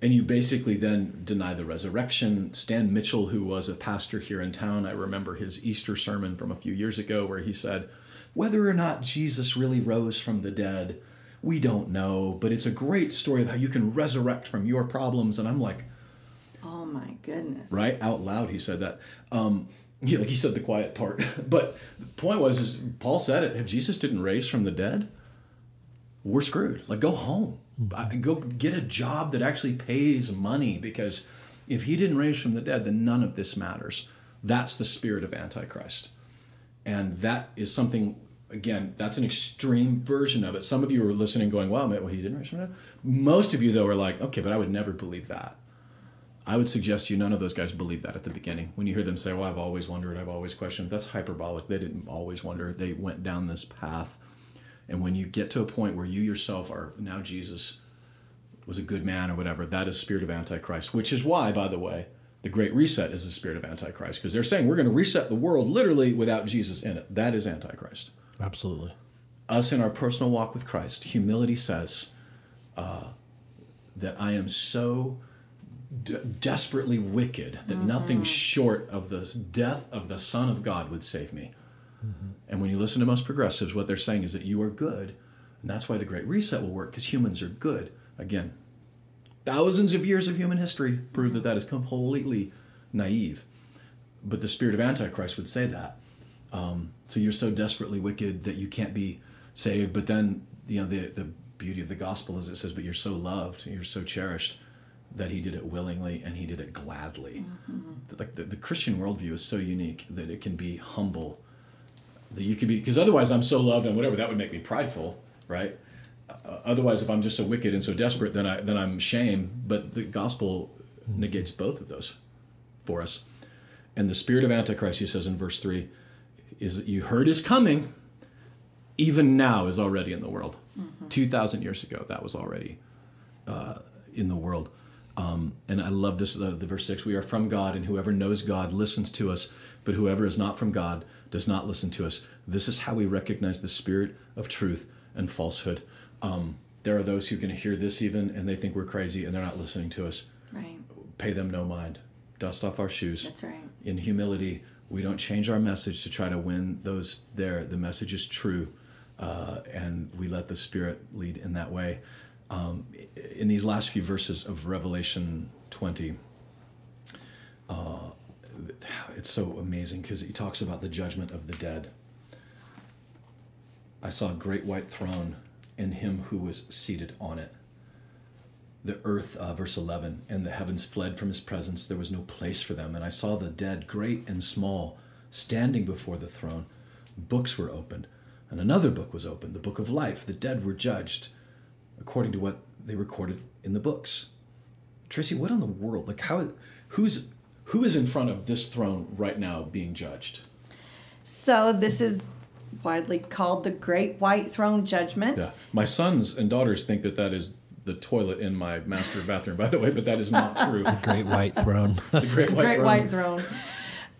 and you basically then deny the resurrection. Stan Mitchell, who was a pastor here in town, I remember his Easter sermon from a few years ago where he said, Whether or not Jesus really rose from the dead, we don't know, but it's a great story of how you can resurrect from your problems. And I'm like, Oh my goodness. right out loud, he said that. Um, yeah, like he said the quiet part. but the point was, is Paul said it. If Jesus didn't raise from the dead, we're screwed. Like, go home. I, go get a job that actually pays money because if he didn't raise from the dead, then none of this matters. That's the spirit of Antichrist. And that is something, again, that's an extreme version of it. Some of you are listening going, wow, well, he didn't dead. Most of you, though, are like, okay, but I would never believe that. I would suggest you none of those guys believe that at the beginning. When you hear them say, well, I've always wondered, I've always questioned, that's hyperbolic. They didn't always wonder. They went down this path. And when you get to a point where you yourself are now Jesus was a good man or whatever, that is spirit of Antichrist, which is why, by the way, the Great Reset is the spirit of Antichrist, because they're saying we're going to reset the world literally without Jesus in it. That is Antichrist. Absolutely. Us in our personal walk with Christ, humility says, uh, that I am so d- desperately wicked that nothing short of the death of the Son of God would save me. And when you listen to most progressives, what they're saying is that you are good, and that's why the Great Reset will work because humans are good. Again, thousands of years of human history prove that that is completely naive. But the spirit of Antichrist would say that. Um, so you're so desperately wicked that you can't be saved. But then, you know, the, the beauty of the gospel is it says, but you're so loved, you're so cherished that he did it willingly and he did it gladly. Mm-hmm. Like the, the Christian worldview is so unique that it can be humble. That you can be, because otherwise I'm so loved and whatever, that would make me prideful, right? Uh, uh, otherwise, if I'm just so wicked and so desperate, then I then I'm shame. But the gospel mm-hmm. negates both of those for us. And the spirit of Antichrist, he says in verse three, is that you heard is coming, even now is already in the world. Two thousand years ago, that was already uh, in the world. Um, and I love this, uh, the verse six: "We are from God, and whoever knows God listens to us. But whoever is not from God does not listen to us." This is how we recognize the spirit of truth and falsehood. Um, there are those who can hear this even, and they think we're crazy, and they're not listening to us. Right. Pay them no mind. Dust off our shoes. That's right. In humility, we don't change our message to try to win those there. The message is true, uh, and we let the Spirit lead in that way. Um, in these last few verses of Revelation 20, uh, it's so amazing because he talks about the judgment of the dead. I saw a great white throne and him who was seated on it. The earth, uh, verse 11, and the heavens fled from his presence. There was no place for them. And I saw the dead, great and small, standing before the throne. Books were opened, and another book was opened, the book of life. The dead were judged according to what they recorded in the books. Tracey, what in the world? Like, how? Who's who is in front of this throne right now being judged? So this is widely called the Great White Throne Judgment. Yeah, my sons and daughters think that that is the toilet in my master bathroom, by the way, but that is not true. Great white throne. the great white Great throne. White Throne.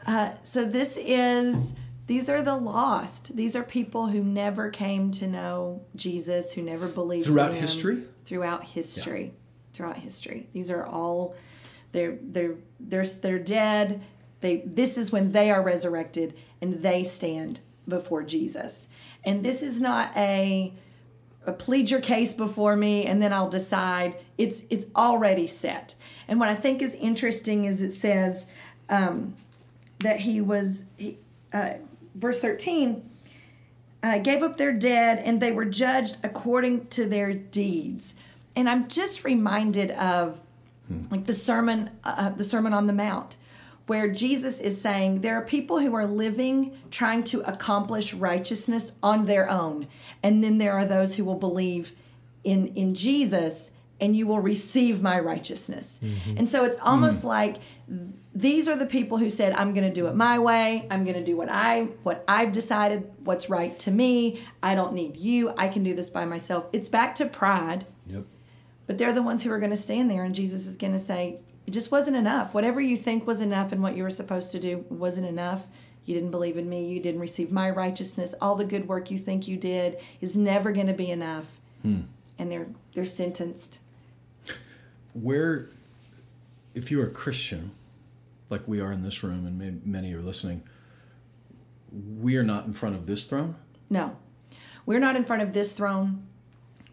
Uh, so this is these are the lost. These are people who never came to know Jesus, who never believed Throughout in him. history? Throughout history. Throughout history. These are all they're they're they're they're dead. They this is when they are resurrected and they stand before Jesus. And this is not a plead your case before me and then I'll decide. It's it's already set. And what I think is interesting is it says um, that he was he, uh, verse 13 uh, gave up their dead and they were judged according to their deeds. And I'm just reminded of like the sermon uh, the sermon on the mount where Jesus is saying there are people who are living trying to accomplish righteousness on their own and then there are those who will believe in in Jesus and you will receive my righteousness. Mm-hmm. And so it's almost mm. like these are the people who said I'm going to do it my way. I'm going to do what I what I've decided what's right to me. I don't need you. I can do this by myself. It's back to pride. Yep. But they're the ones who are going to stand there, and Jesus is going to say, It just wasn't enough. Whatever you think was enough and what you were supposed to do wasn't enough. You didn't believe in me. You didn't receive my righteousness. All the good work you think you did is never going to be enough. Hmm. And they're they're sentenced. Where, if you're a Christian, like we are in this room, and many are listening, we are not in front of this throne. No, we're not in front of this throne.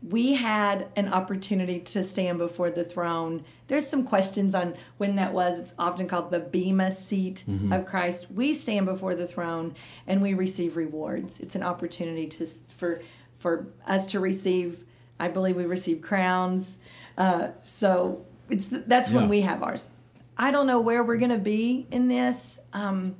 We had an opportunity to stand before the throne. There's some questions on when that was. It's often called the Bema seat of Christ. We stand before the throne and we receive rewards. It's an opportunity to for for us to receive. I believe we receive crowns. Uh, so it's that's when we have ours. I don't know where we're going to be in this. Um,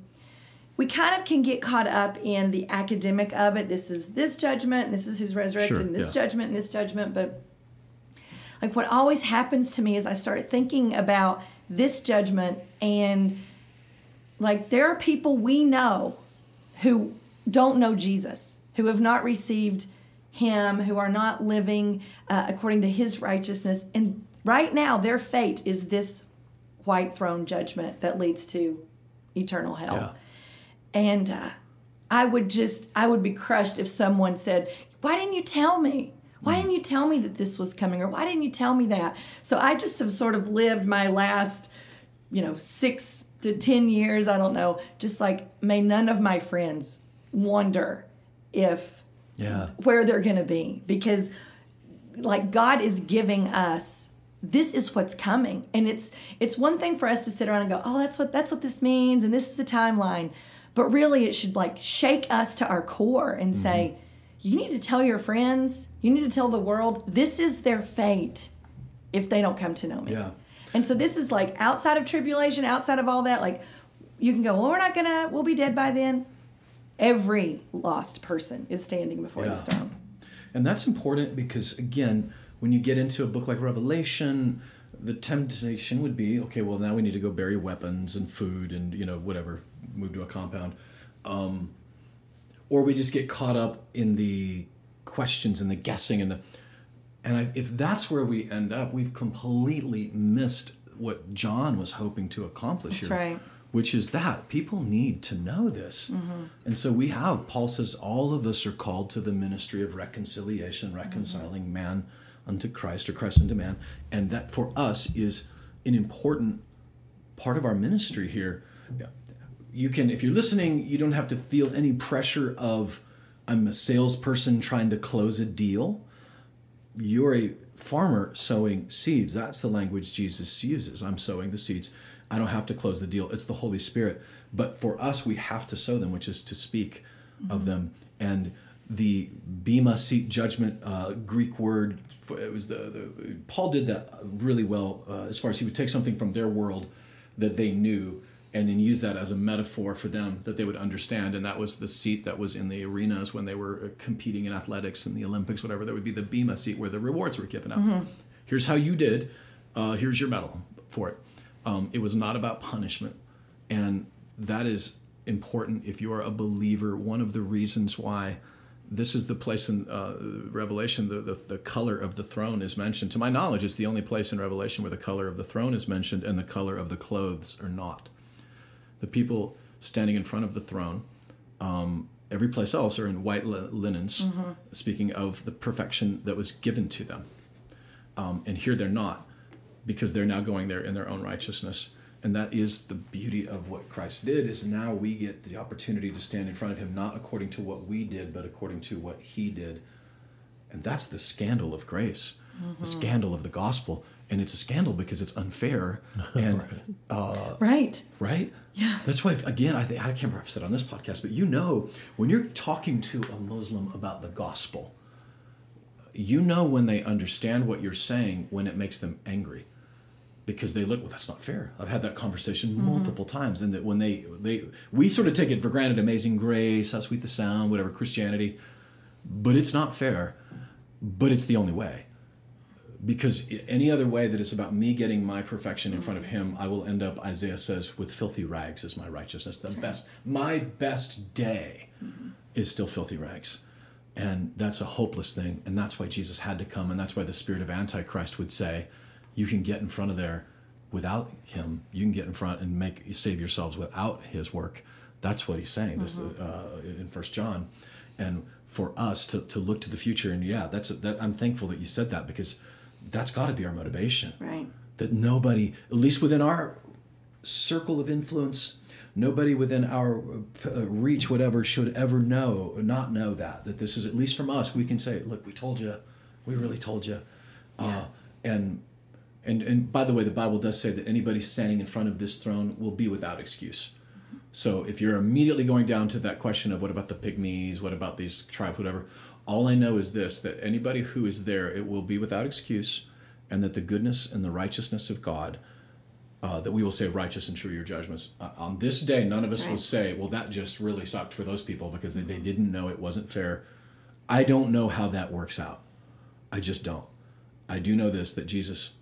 we kind of can get caught up in the academic of it. This is this judgment, and this is who's resurrected, Sure, and this yeah. judgment, and this judgment. But like what always happens to me is I start thinking about this judgment, and like there are people we know who don't know Jesus, who have not received Him, who are not living uh, according to His righteousness, and right now their fate is this white throne judgment that leads to eternal hell. Yeah. And uh, I would just, I would be crushed if someone said, Why didn't you tell me? Why didn't you tell me that this was coming? Or why didn't you tell me that? So I just have sort of lived my last, you know, six to 10 years, I don't know, just like, may none of my friends wonder if Yeah. where they're going to be because like God is giving us this is what's coming and it's it's one thing for us to sit around and go oh that's what that's what this means and this is the timeline but really it should like shake us to our core and mm-hmm. say you need to tell your friends. You need to tell the world this is their fate if they don't come to know me. Yeah. and so this is like outside of tribulation outside of all that like you can go well we're not gonna we'll be dead by then. Every lost person is standing before Yeah. his throne. And that's important because, again, when you get into a book like Revelation, the temptation would be okay, well, now we need to go bury weapons and food and, you know, whatever, move to a compound. Um, or we just get caught up in the questions and the guessing and the. And I, if that's where we end up, we've completely missed what John was hoping to accomplish That's here right. which is that people need to know this. And so we have, Paul says, all of us are called to the ministry of reconciliation, reconciling man unto Christ or Christ unto man. And that for us is an important part of our ministry here. You can, if you're listening, you don't have to feel any pressure of, I'm a salesperson trying to close a deal you're a farmer sowing seeds. That's the language Jesus uses. I'm sowing the seeds. I don't have to close the deal. It's the Holy Spirit. But for us, we have to sow them, which is to speak of them. And the bema seat judgment uh, Greek word, for- it was the, the Paul did that really well uh, as far as he would take something from their world that they knew and then use that as a metaphor for them that they would understand. And that was the seat that was in the arenas when they were uh, competing in athletics and the Olympics, whatever. That would be the bema seat where the rewards were given out. Here's how you did. Uh, here's your medal for it. Um, it was not about punishment, and that is important if you are a believer. One of the reasons why this is the place in uh, Revelation, the, the, the color of the throne is mentioned. To my knowledge, it's the only place in Revelation where the color of the throne is mentioned and the color of the clothes are not. The people standing in front of the throne, um, every place else, are in white li- linens, speaking of the perfection that was given to them. Um, and here they're not, because they're now going there in their own righteousness. And that is the beauty of what Christ did is now we get the opportunity to stand in front of him not according to what we did, but according to what he did. And that's the scandal of grace, the scandal of the gospel. And it's a scandal because it's unfair and Right. right? Yeah. That's why, again, I think I can't remember if I've said it on this podcast, but you know, when you're talking to a Muslim about the gospel, you know when they understand what you're saying when it makes them angry, because they look, well, that's not fair. I've had that conversation mm-hmm. multiple times, and that when they they we sort of take it for granted, amazing grace, how sweet the sound, whatever Christianity, but it's not fair, but it's the only way because any other way that it's about me getting my perfection in front of him i will end up isaiah says with filthy rags is my righteousness. The best my best day is still filthy rags. And that's a hopeless thing. And that's why jesus had to come. And that's why the spirit of antichrist would say you can get in front of there without him. You can get in front and make save yourselves without his work. That's what he's saying this uh, in first john. And for us to, to look to the future and yeah that's that i'm thankful that you said that because that's got to be our motivation. Right. that nobody at least within our circle of influence nobody within our uh, reach whatever should ever know not know that that this is at least from us we can say look we told you we really told you uh, and and and by the way the bible does say that anybody standing in front of this throne will be without excuse. So if you're immediately going down to that question of what about the pygmies, what about these tribes, whatever, all I know is this that anybody who is there, it will be without excuse, and that the goodness and the righteousness of God, uh, that we will say righteous and true your judgments. Uh, on this day, none of us That's will say, well, that just really sucked for those people because they, they didn't know it wasn't fair. I don't know how that works out. I just don't. I do know this that Jesus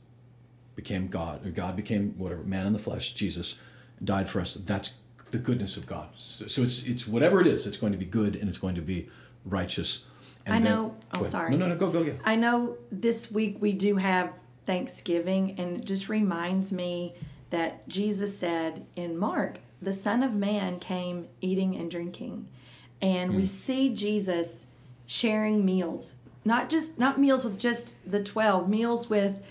became God, or God became whatever, man in the flesh, Jesus died for us. That's the goodness of God. So, so it's it's whatever it is, it's going to be good and it's going to be righteous. And I then- know- oh, Go ahead. sorry. No, no, no, go, go, yeah. I know this week we do have Thanksgiving, and it just reminds me that Jesus said in Mark, the Son of Man came eating and drinking. And Hmm. we see Jesus sharing meals not just not meals with just the 12 meals with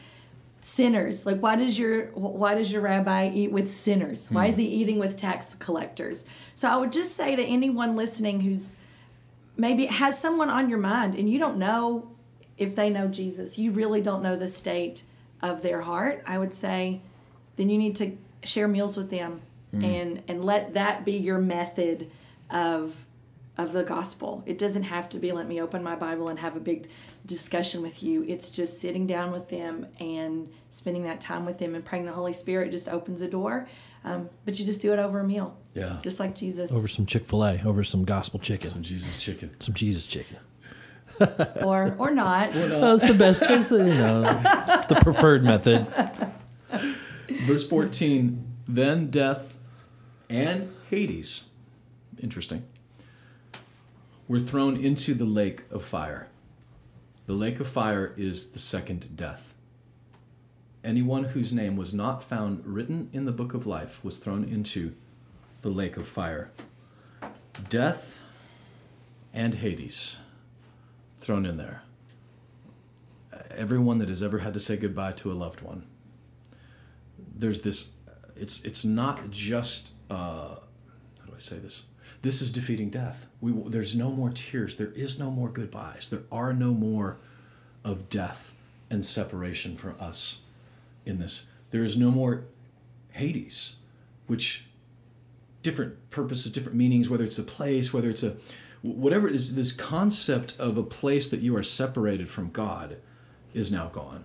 sinners like why does your why does your rabbi eat with sinners why is he eating with tax collectors so i would just say to anyone listening who's maybe it has someone on your mind and you don't know if they know jesus you really don't know the state of their heart i would say then you need to share meals with them mm-hmm. and and let that be your method of of the gospel. It doesn't have to be let me open my Bible and have a big discussion with you. It's just sitting down with them and spending that time with them and praying the Holy Spirit just opens a door. Um, but you just do it over a meal. Yeah. Just like Jesus. Over some Chick fil A, over some gospel chicken, Some Jesus chicken. some Jesus chicken. or or not. Oh, it's the best. It's the, you know, the preferred method. Verse 14 Then death and Hades, interesting, were thrown into the lake of fire. The lake of fire is the second death. Anyone whose name was not found written in the book of life was thrown into the lake of fire. Death and Hades thrown in there. Everyone that has ever had to say goodbye to a loved one there's this it's it's not just uh, how do I say this? This is defeating death. We there's no more tears. There is no more goodbyes. There are no more of death and separation for us in this. There is no more Hades, which different purposes, different meanings, whether it's a place, whether it's a whatever it is, this concept of a place that you are separated from God is now gone.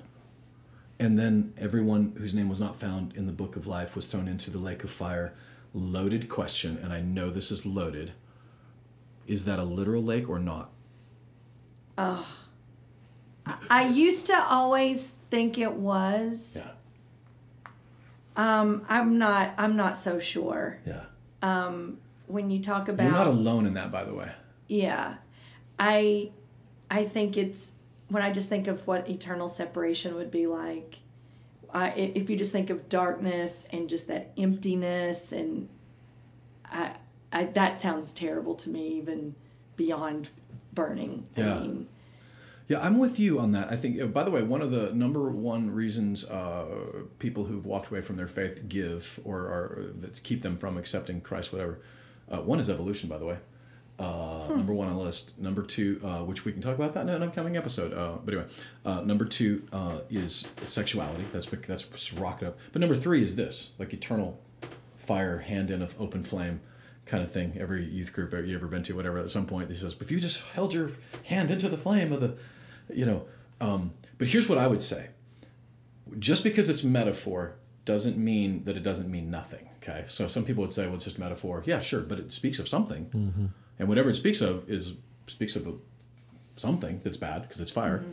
And then everyone whose name was not found in the book of life was thrown into the lake of fire. Loaded question, and I know this is loaded. Is that a literal lake or not? Oh. I used to always think it was. Yeah. Um, I'm not. I'm not so sure. Yeah. Um, When you talk about You're not alone in that, by the way. Yeah. I I think it's when I just think of what eternal separation would be like. I, if you just think of darkness and just that emptiness and I, I that sounds terrible to me even beyond burning. Yeah. I mean, Yeah, I'm with you on that. I think, uh, by the way, one of the number one reasons uh, people who've walked away from their faith give or, or that keep them from accepting Christ, whatever, uh, one is evolution, by the way. Uh, Number one on the list. Number two, uh, which we can talk about that in an upcoming episode. Uh, but anyway, uh, number two uh, is sexuality. That's that's rocket up. But number three is this, like eternal fire, hand in of open flame kind of thing. Every youth group you ever been to, whatever, at some point, he says, But if you just held your hand into the flame of the, you know. Um, but here's what I would say just because it's metaphor doesn't mean that it doesn't mean nothing. Okay. So some people would say, well, it's just metaphor. Yeah, sure. But it speaks of something. Mm-hmm. And whatever it speaks of is speaks of a, something that's bad because it's fire. Mm-hmm.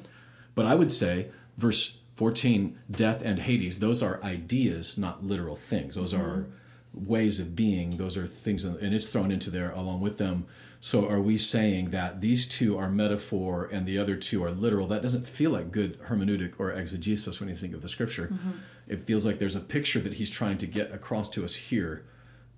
But I would say, verse 14, death and Hades, those are ideas, not literal things. Those mm-hmm. are ways of being. Those are things, and it's thrown into there along with them. So are we saying that these two are metaphor and the other two are literal? That doesn't feel like good hermeneutic or exegesis when you think of the scripture. It feels like there's a picture that he's trying to get across to us here.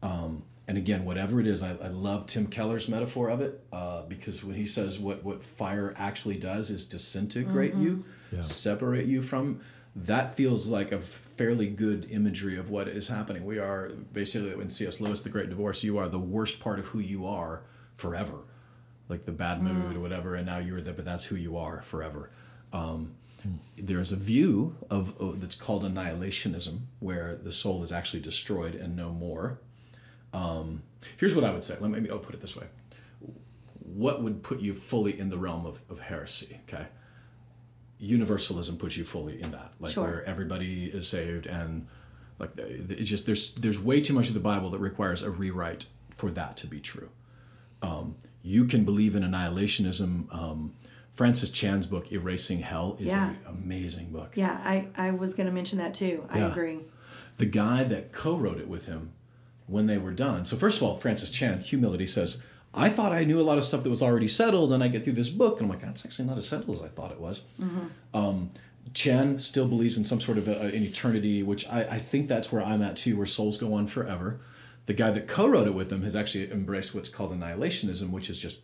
Um, and again, whatever it is, I, I love Tim Keller's metaphor of it uh, because when he says what, what fire actually does is disintegrate you, separate you from, that feels like a fairly good imagery of what is happening. We are basically, in C.S. Lewis, The Great Divorce, you are the worst part of who you are forever. Like the bad mood or whatever, and now you're there, but that's who you are forever. Um, there's a view of, of that's called annihilationism, where the soul is actually destroyed and no more. Um, here's what I would say. Let me I'll put it this way: What would put you fully in the realm of, of heresy? Okay, universalism puts you fully in that, like Sure. where everybody is saved, and like it's just there's there's way too much of the Bible that requires a rewrite for that to be true. Um, you can believe in annihilationism. Um, Francis Chan's book "Erasing Hell" is Yeah. an amazing book. yeah, I, I was going to mention that too. I Yeah. agree. the guy that co-wrote it with him when they were done so first of all francis chan humility says i thought i knew a lot of stuff that was already settled and i get through this book and i'm like that's actually not as settled as i thought it was um, chan still believes in some sort of a, an eternity which I, I think that's where i'm at too where souls go on forever the guy that co-wrote it with him has actually embraced what's called annihilationism which is just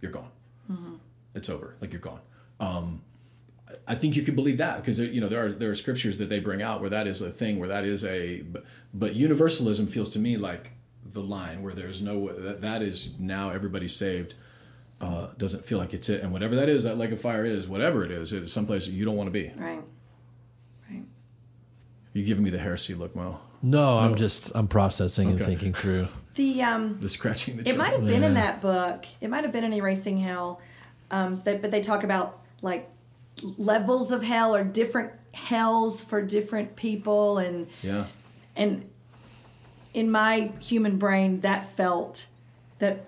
you're gone it's over like you're gone Um, I think you can believe that because you know there are there are scriptures that they bring out where that is a thing where that is a but, but universalism feels to me like the line where there's no that that is now everybody's saved uh, doesn't feel like it's it and whatever that is that leg of fire is whatever it is it is someplace that you don't want to be. Right. Right. You giving me the heresy look, Mo? No, I'm just I'm processing and Okay. thinking through. The um The scratching the. It might have been in that book. It might have been in Erasing Hell. Um, they, but they talk about like levels of hell or different hells for different people, and Yeah. and in my human brain, that felt that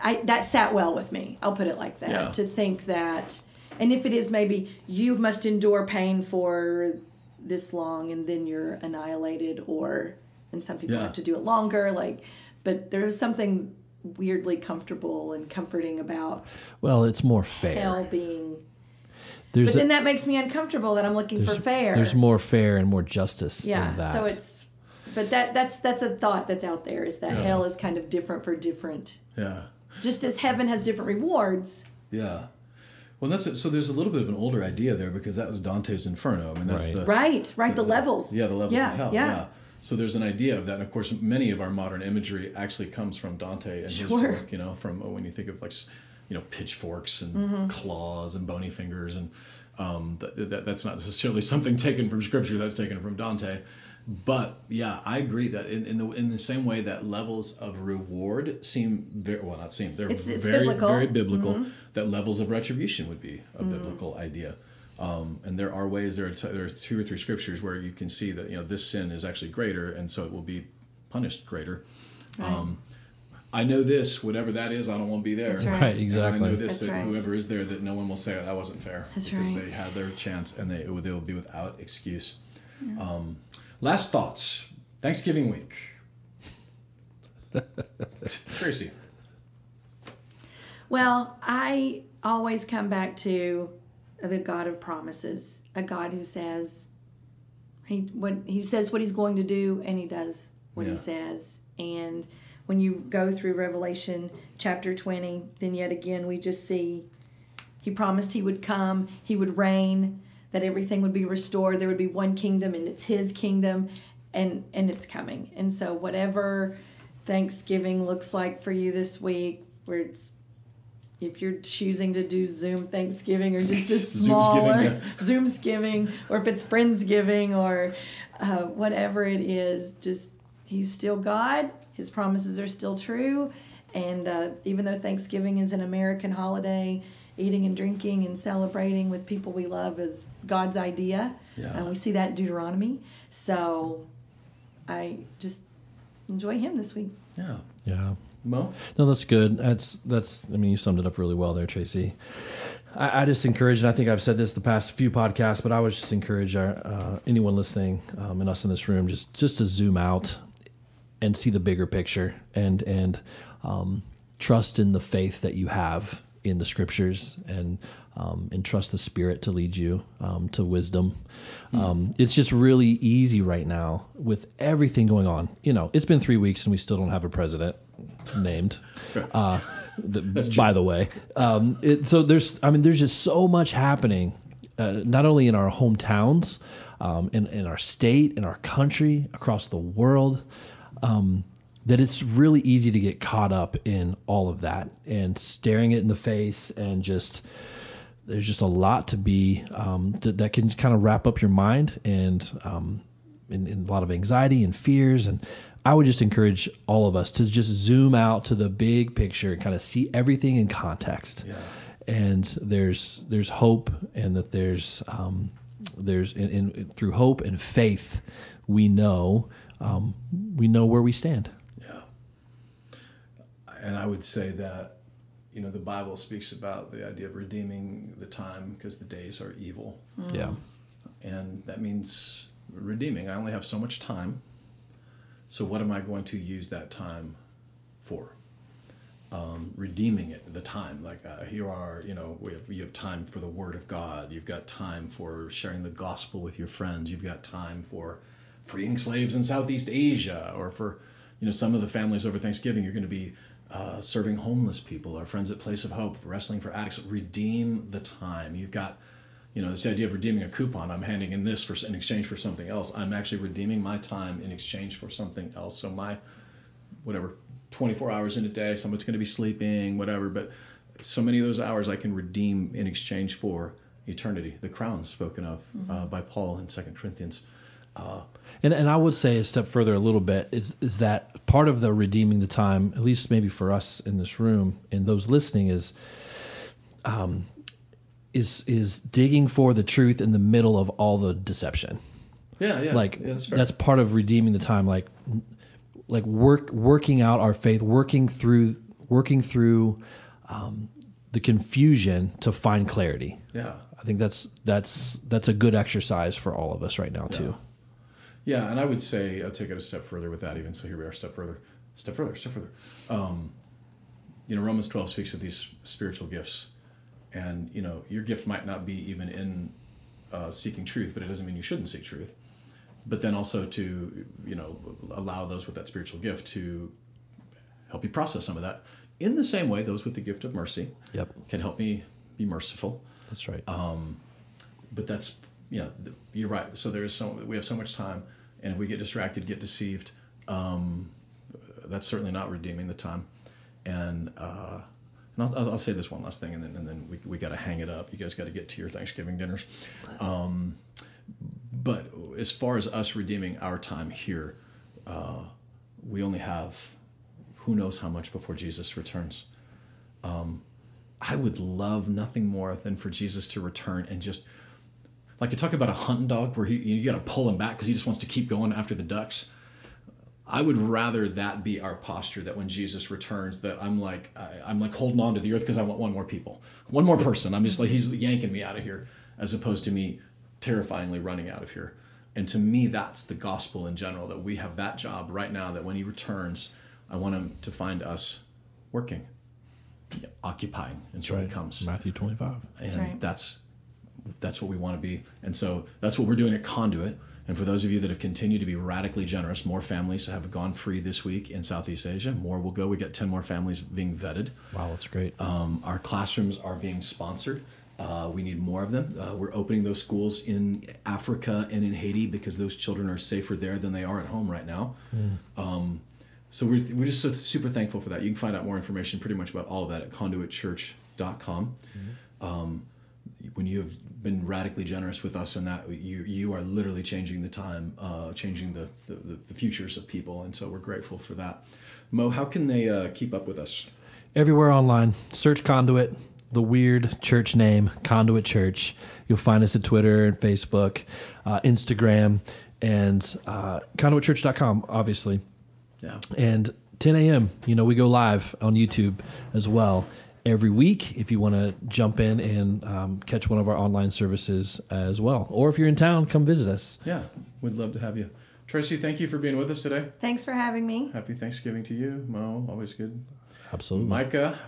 I that sat well with me. I'll put it like that. Yeah. To think that, and if it is maybe you must endure pain for this long and then you're annihilated, or and some people Yeah. have to do it longer. Like, but there's something weirdly comfortable and comforting about Well, it's more fair. hell being. There's But a- then that makes me uncomfortable that I'm looking for fair. there's more fair and more justice yeah in that. so it's but that that's that's a thought that's out there is that Yeah. hell is kind of different for different Yeah. just as heaven has different rewards Yeah. Well, that's it. So there's a little bit of an older idea there because that was Dante's Inferno. I mean, that's Right. the right right the, levels Yeah, the levels yeah of hell. yeah, Yeah. So there's an idea of that, and of course, many of our modern imagery actually comes from Dante and his work. You know, from when you think of like, you know, pitchforks and Mm-hmm. claws and bony fingers, and um, that, that, that's not necessarily something taken from scripture. That's taken from Dante. But yeah, I agree that in, in the in the same way that levels of reward seem very well, not seem they're It's- it's very biblical. Mm-hmm. very biblical. That levels of retribution would be a biblical idea. Um, and there are ways there are, t- there are two or three scriptures where you can see that you know this sin is actually greater, and so it will be punished greater. Um, I know this, whatever that is, I don't want to be there. That's right. Right, And exactly. I know this That's that right. whoever is there, that no one will say that wasn't fair That's because right. they had their chance and they they will be without excuse. Um, last thoughts. Thanksgiving week. Tracey. well i always come back to the god of promises a god who says he what he says what he's going to do and he does what Yeah. he says and when you go through revelation chapter 20 then yet again we just see he promised he would come he would reign that everything would be restored there would be one kingdom and it's his kingdom and and it's coming and so whatever thanksgiving looks like for you this week where it's if you're choosing to do Zoom Thanksgiving or just a smaller yeah. Zoomsgiving, or if it's Friendsgiving or uh, whatever it is, just He's still God. His promises are still true. And uh, even though Thanksgiving is an American holiday, eating and drinking and celebrating with people we love is God's idea. Yeah. And we see that in Deuteronomy. So I just enjoy Him this week. Yeah. yeah. Mo? No, that's good. That's that's. I mean, you summed it up really well there, Tracey. I, I just encourage, and I think I've said this the past few podcasts, but I would just encourage our, uh, anyone listening um, and us in this room just just to zoom out and see the bigger picture and and um, trust in the faith that you have in the scriptures and um, and trust the Spirit to lead you um, to wisdom. Um, it's just really easy right now with everything going on. You know, it's been three weeks and we still don't have a president named. Uh, the, by the way, um, it, so there's I mean there's just so much happening, uh, not only in our hometowns, um, in in our state, in our country, across the world um, that it's really easy to get caught up in all of that and staring it in the face and just there's just a lot to be um, th- that can kind of wrap up your mind and, um, and, and a lot of anxiety and fears and i would just encourage all of us to just zoom out to the big picture and kind of see everything in context Yeah. and there's there's hope and that there's um, there's through hope and faith we know um, we know where we stand. And I would say that, you know, the Bible speaks about the idea of redeeming the time because the days are evil. yeah And that means redeeming. I only have so much time. So what am I going to use that time for? Um, redeeming it, the time. Like uh, here are, you know, we have, you have time for the Word of God. You've got time for sharing the gospel with your friends. You've got time for freeing slaves in Southeast Asia, or for, you know, some of the families over Thanksgiving. You're going to be uh, serving homeless people, our friends at Place of Hope, wrestling for addicts. Redeem the time. You've got, you know, this idea of redeeming a coupon. I'm handing in this for in exchange for something else. I'm actually redeeming my time in exchange for something else. So my, whatever, 24 hours in a day, someone's going to be sleeping, whatever. But so many of those hours I can redeem in exchange for eternity. The crown spoken of uh, by Paul in Second Corinthians. And and I would say a step further a little bit is is that part of the redeeming the time, at least maybe for us in this room and those listening, is um is is digging for the truth in the middle of all the deception. Yeah, yeah. Like yeah, that's, fair. part of redeeming the time. Like like work working out our faith, working through working through um, the confusion to find clarity. yeah. I think that's that's that's a good exercise for all of us right now too. Yeah, and I would say I'll take it a step further with that. Even so, here we are, step further, step further, step further. Um, you know, Romans twelve speaks of these spiritual gifts, and you know, your gift might not be even in uh, seeking truth, but it doesn't mean you shouldn't seek truth. But then also to you know allow those with that spiritual gift to help you process some of that. In the same way, those with the gift of mercy Yep. can help me be merciful That's right. but that's th- you're right. So there's so we have so much time and if we get distracted get deceived um, that's certainly not redeeming the time. And uh, and I'll, I'll- say this one last thing and then and then we, we got to hang it up. You guys got to get to your Thanksgiving dinners. Um, but as far as us redeeming our time here uh, we only have who knows how much before Jesus returns. I would love nothing more than for Jesus to return and just like you talk about a hunting dog where he, you got to pull him back because he just wants to keep going after the ducks. I would rather that be our posture that when Jesus returns, that I'm like I, I'm like holding on to the earth because I want one more people, one more person. I'm just like he's yanking me out of here, as opposed to me terrifyingly running out of here. And to me, that's the gospel in general. That we have that job right now. That when he returns, I want him to find us working, occupying until he comes Matthew twenty five. and right. that's that's what we want to be. And so that's what we're doing at conduit. And for those of you that have continued to be radically generous more families have gone free this week in southeast asia. More will go. We got 10 more families being vetted. Wow, that's great. um, our classrooms are being sponsored. Uh, we need more of them. Uh, we're opening those schools in africa and in haiti because those children are safer there than they are at home right now. Um, so we're, we're just so super thankful for that. You can find out more information pretty much about all of that at conduitchurch.com. Um, when you have been radically generous with us and that, you, you are literally changing the time, uh, changing the, the, the futures of people. And so we're grateful for that. Mo, how can they uh, keep up with us? Everywhere online, search Conduit, the weird church name, Conduit Church. You'll find us at Twitter and Facebook, uh, Instagram, and uh, conduitchurch.com, obviously. Yeah. And 10 a.m., you know, we go live on YouTube as well every week if you want to jump in and um, catch one of our online services as well. Or if you're in town, come visit us. Yeah. We'd love to have you. Tracey, thank you for being with us today. Thanks for having me. Happy Thanksgiving to you. Mo, always good. Absolutely. Micah,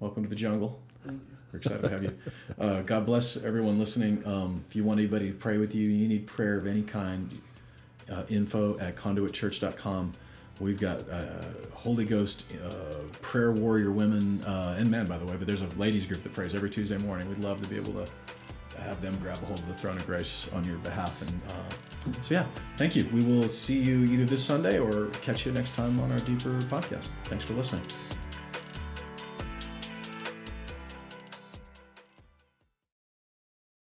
welcome to the jungle. We're excited to have you. Uh, God bless everyone listening. Um, if you want anybody to pray with you, you need prayer of any kind, uh, info at conduitchurch.com. We've got uh, Holy Ghost uh, prayer warrior women uh, and men, by the way, but there's a ladies group that prays every Tuesday morning. We'd love to be able to have them grab a hold of the throne of grace on your behalf. And uh, so, yeah, thank you. We will see you either this Sunday or catch you next time on our deeper podcast. Thanks for listening.